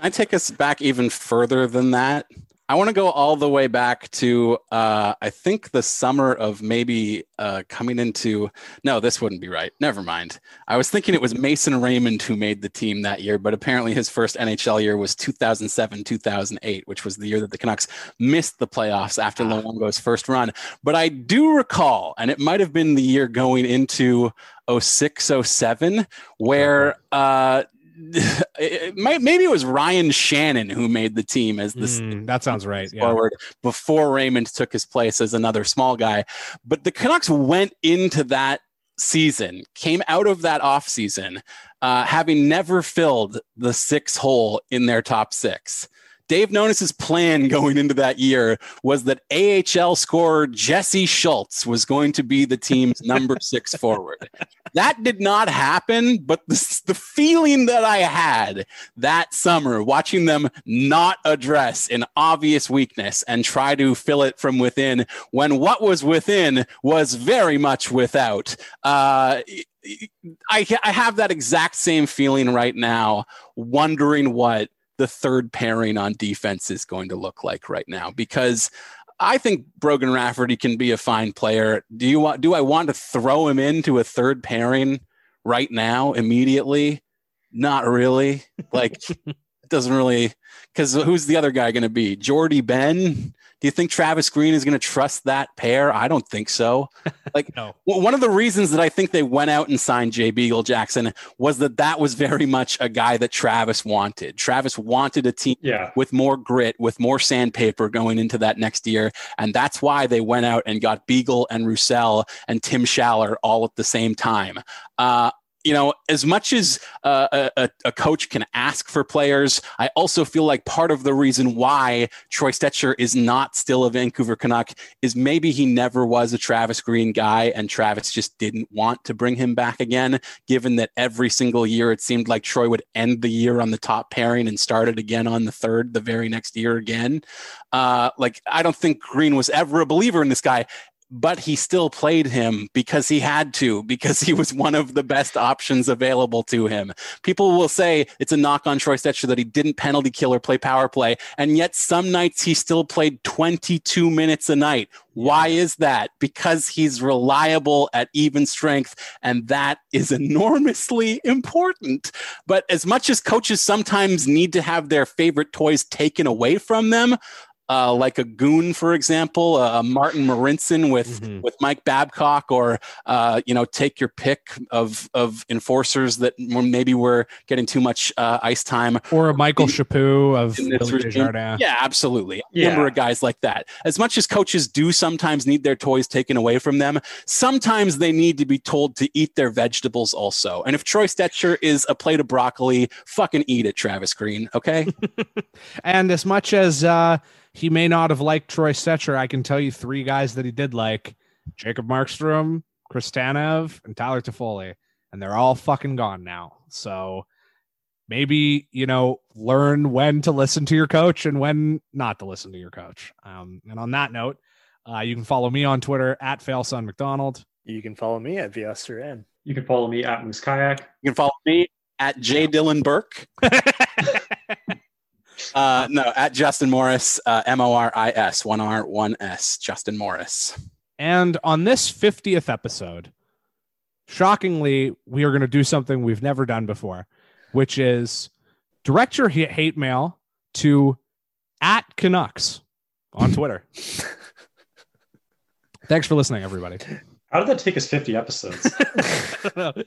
[SPEAKER 8] I take us back even further than that. I want to go all the way back to uh, I think the summer of maybe uh, coming into no, this wouldn't be right. Never mind. I was thinking it was Mason Raymond who made the team that year, but apparently his first NHL year was 2007 2008, which was the year that the Canucks missed the playoffs after Luongo's first run. But I do recall, and it might have been the year going into 06 07, where. Uh, it might, maybe it was Ryan Shannon who made the team as this.
[SPEAKER 5] Mm, that sounds right. Yeah.
[SPEAKER 8] forward before Raymond took his place as another small guy. But the Canucks went into that season, came out of that offseason, uh, having never filled the six hole in their top six. Dave Nonis's plan going into that year was that AHL scorer Jesse Schultz was going to be the team's number six forward. That did not happen, but the, the feeling that I had that summer watching them not address an obvious weakness and try to fill it from within when what was within was very much without. Uh, I, I have that exact same feeling right now, wondering what the third pairing on defense is going to look like right now because I think Brogan Rafferty can be a fine player. Do you want do I want to throw him into a third pairing right now immediately? Not really. Like it doesn't really because who's the other guy going to be? Jordie Benn? Do you think Travis Green is going to trust that pair? I don't think so. Like
[SPEAKER 5] no.
[SPEAKER 8] one of the reasons that I think they went out and signed Jay Beagle Jackson was that that was very much a guy that Travis wanted. Travis wanted a team
[SPEAKER 7] Yeah.
[SPEAKER 8] with more grit, with more sandpaper going into that next year. And that's why they went out and got Beagle and Roussel and Tim Schaller all at the same time. Uh, you know, as much as uh, a, a coach can ask for players, I also feel like part of the reason why Troy Stecher is not still a Vancouver Canuck is maybe he never was a Travis Green guy and Travis just didn't want to bring him back again, given that every single year it seemed like Troy would end the year on the top pairing and start it again on the third the very next year again. Uh, like, I don't think Green was ever a believer in this guy but he still played him because he had to, because he was one of the best options available to him. People will say it's a knock on Troy Stecher that he didn't penalty kill or play power play, and yet some nights he still played 22 minutes a night. Why is that? Because he's reliable at even strength, and that is enormously important. But as much as coaches sometimes need to have their favorite toys taken away from them, uh, like a goon, for example, uh, Martin Marincin with with Mike Babcock, or uh, you know, take your pick of of enforcers that maybe were getting too much uh, ice time.
[SPEAKER 5] Or a Michael Chaput of
[SPEAKER 8] in this
[SPEAKER 5] Billy
[SPEAKER 8] regime.
[SPEAKER 5] Desjardins.
[SPEAKER 8] Yeah, absolutely. A number of guys like that. As much as coaches do sometimes need their toys taken away from them, sometimes they need to be told to eat their vegetables also. And if Troy Stecher is a plate of broccoli, fucking eat it, Travis Green. Okay.
[SPEAKER 5] And as much as uh, he may not have liked Troy Stecher, I can tell you three guys that he did like Jacob Markstrom, Chris Tanev, and Tyler Toffoli. And they're all fucking gone now. So maybe, you know, learn when to listen to your coach and when not to listen to your coach. Um, and on that note, uh, you can follow me on Twitter at FailSon McDonald.
[SPEAKER 6] You can follow me at VSRN.
[SPEAKER 7] You can follow me at Moose Kayak.
[SPEAKER 8] You can follow me at J Dylan Burke. uh, no, at Justin Morris, uh, M O R I S, one R, one S, Justin Morris.
[SPEAKER 5] And on this 50th episode, shockingly, we are going to do something we've never done before, which is direct your hate mail to at Canucks on Twitter. Thanks for listening, everybody.
[SPEAKER 7] How did that take us 50 episodes?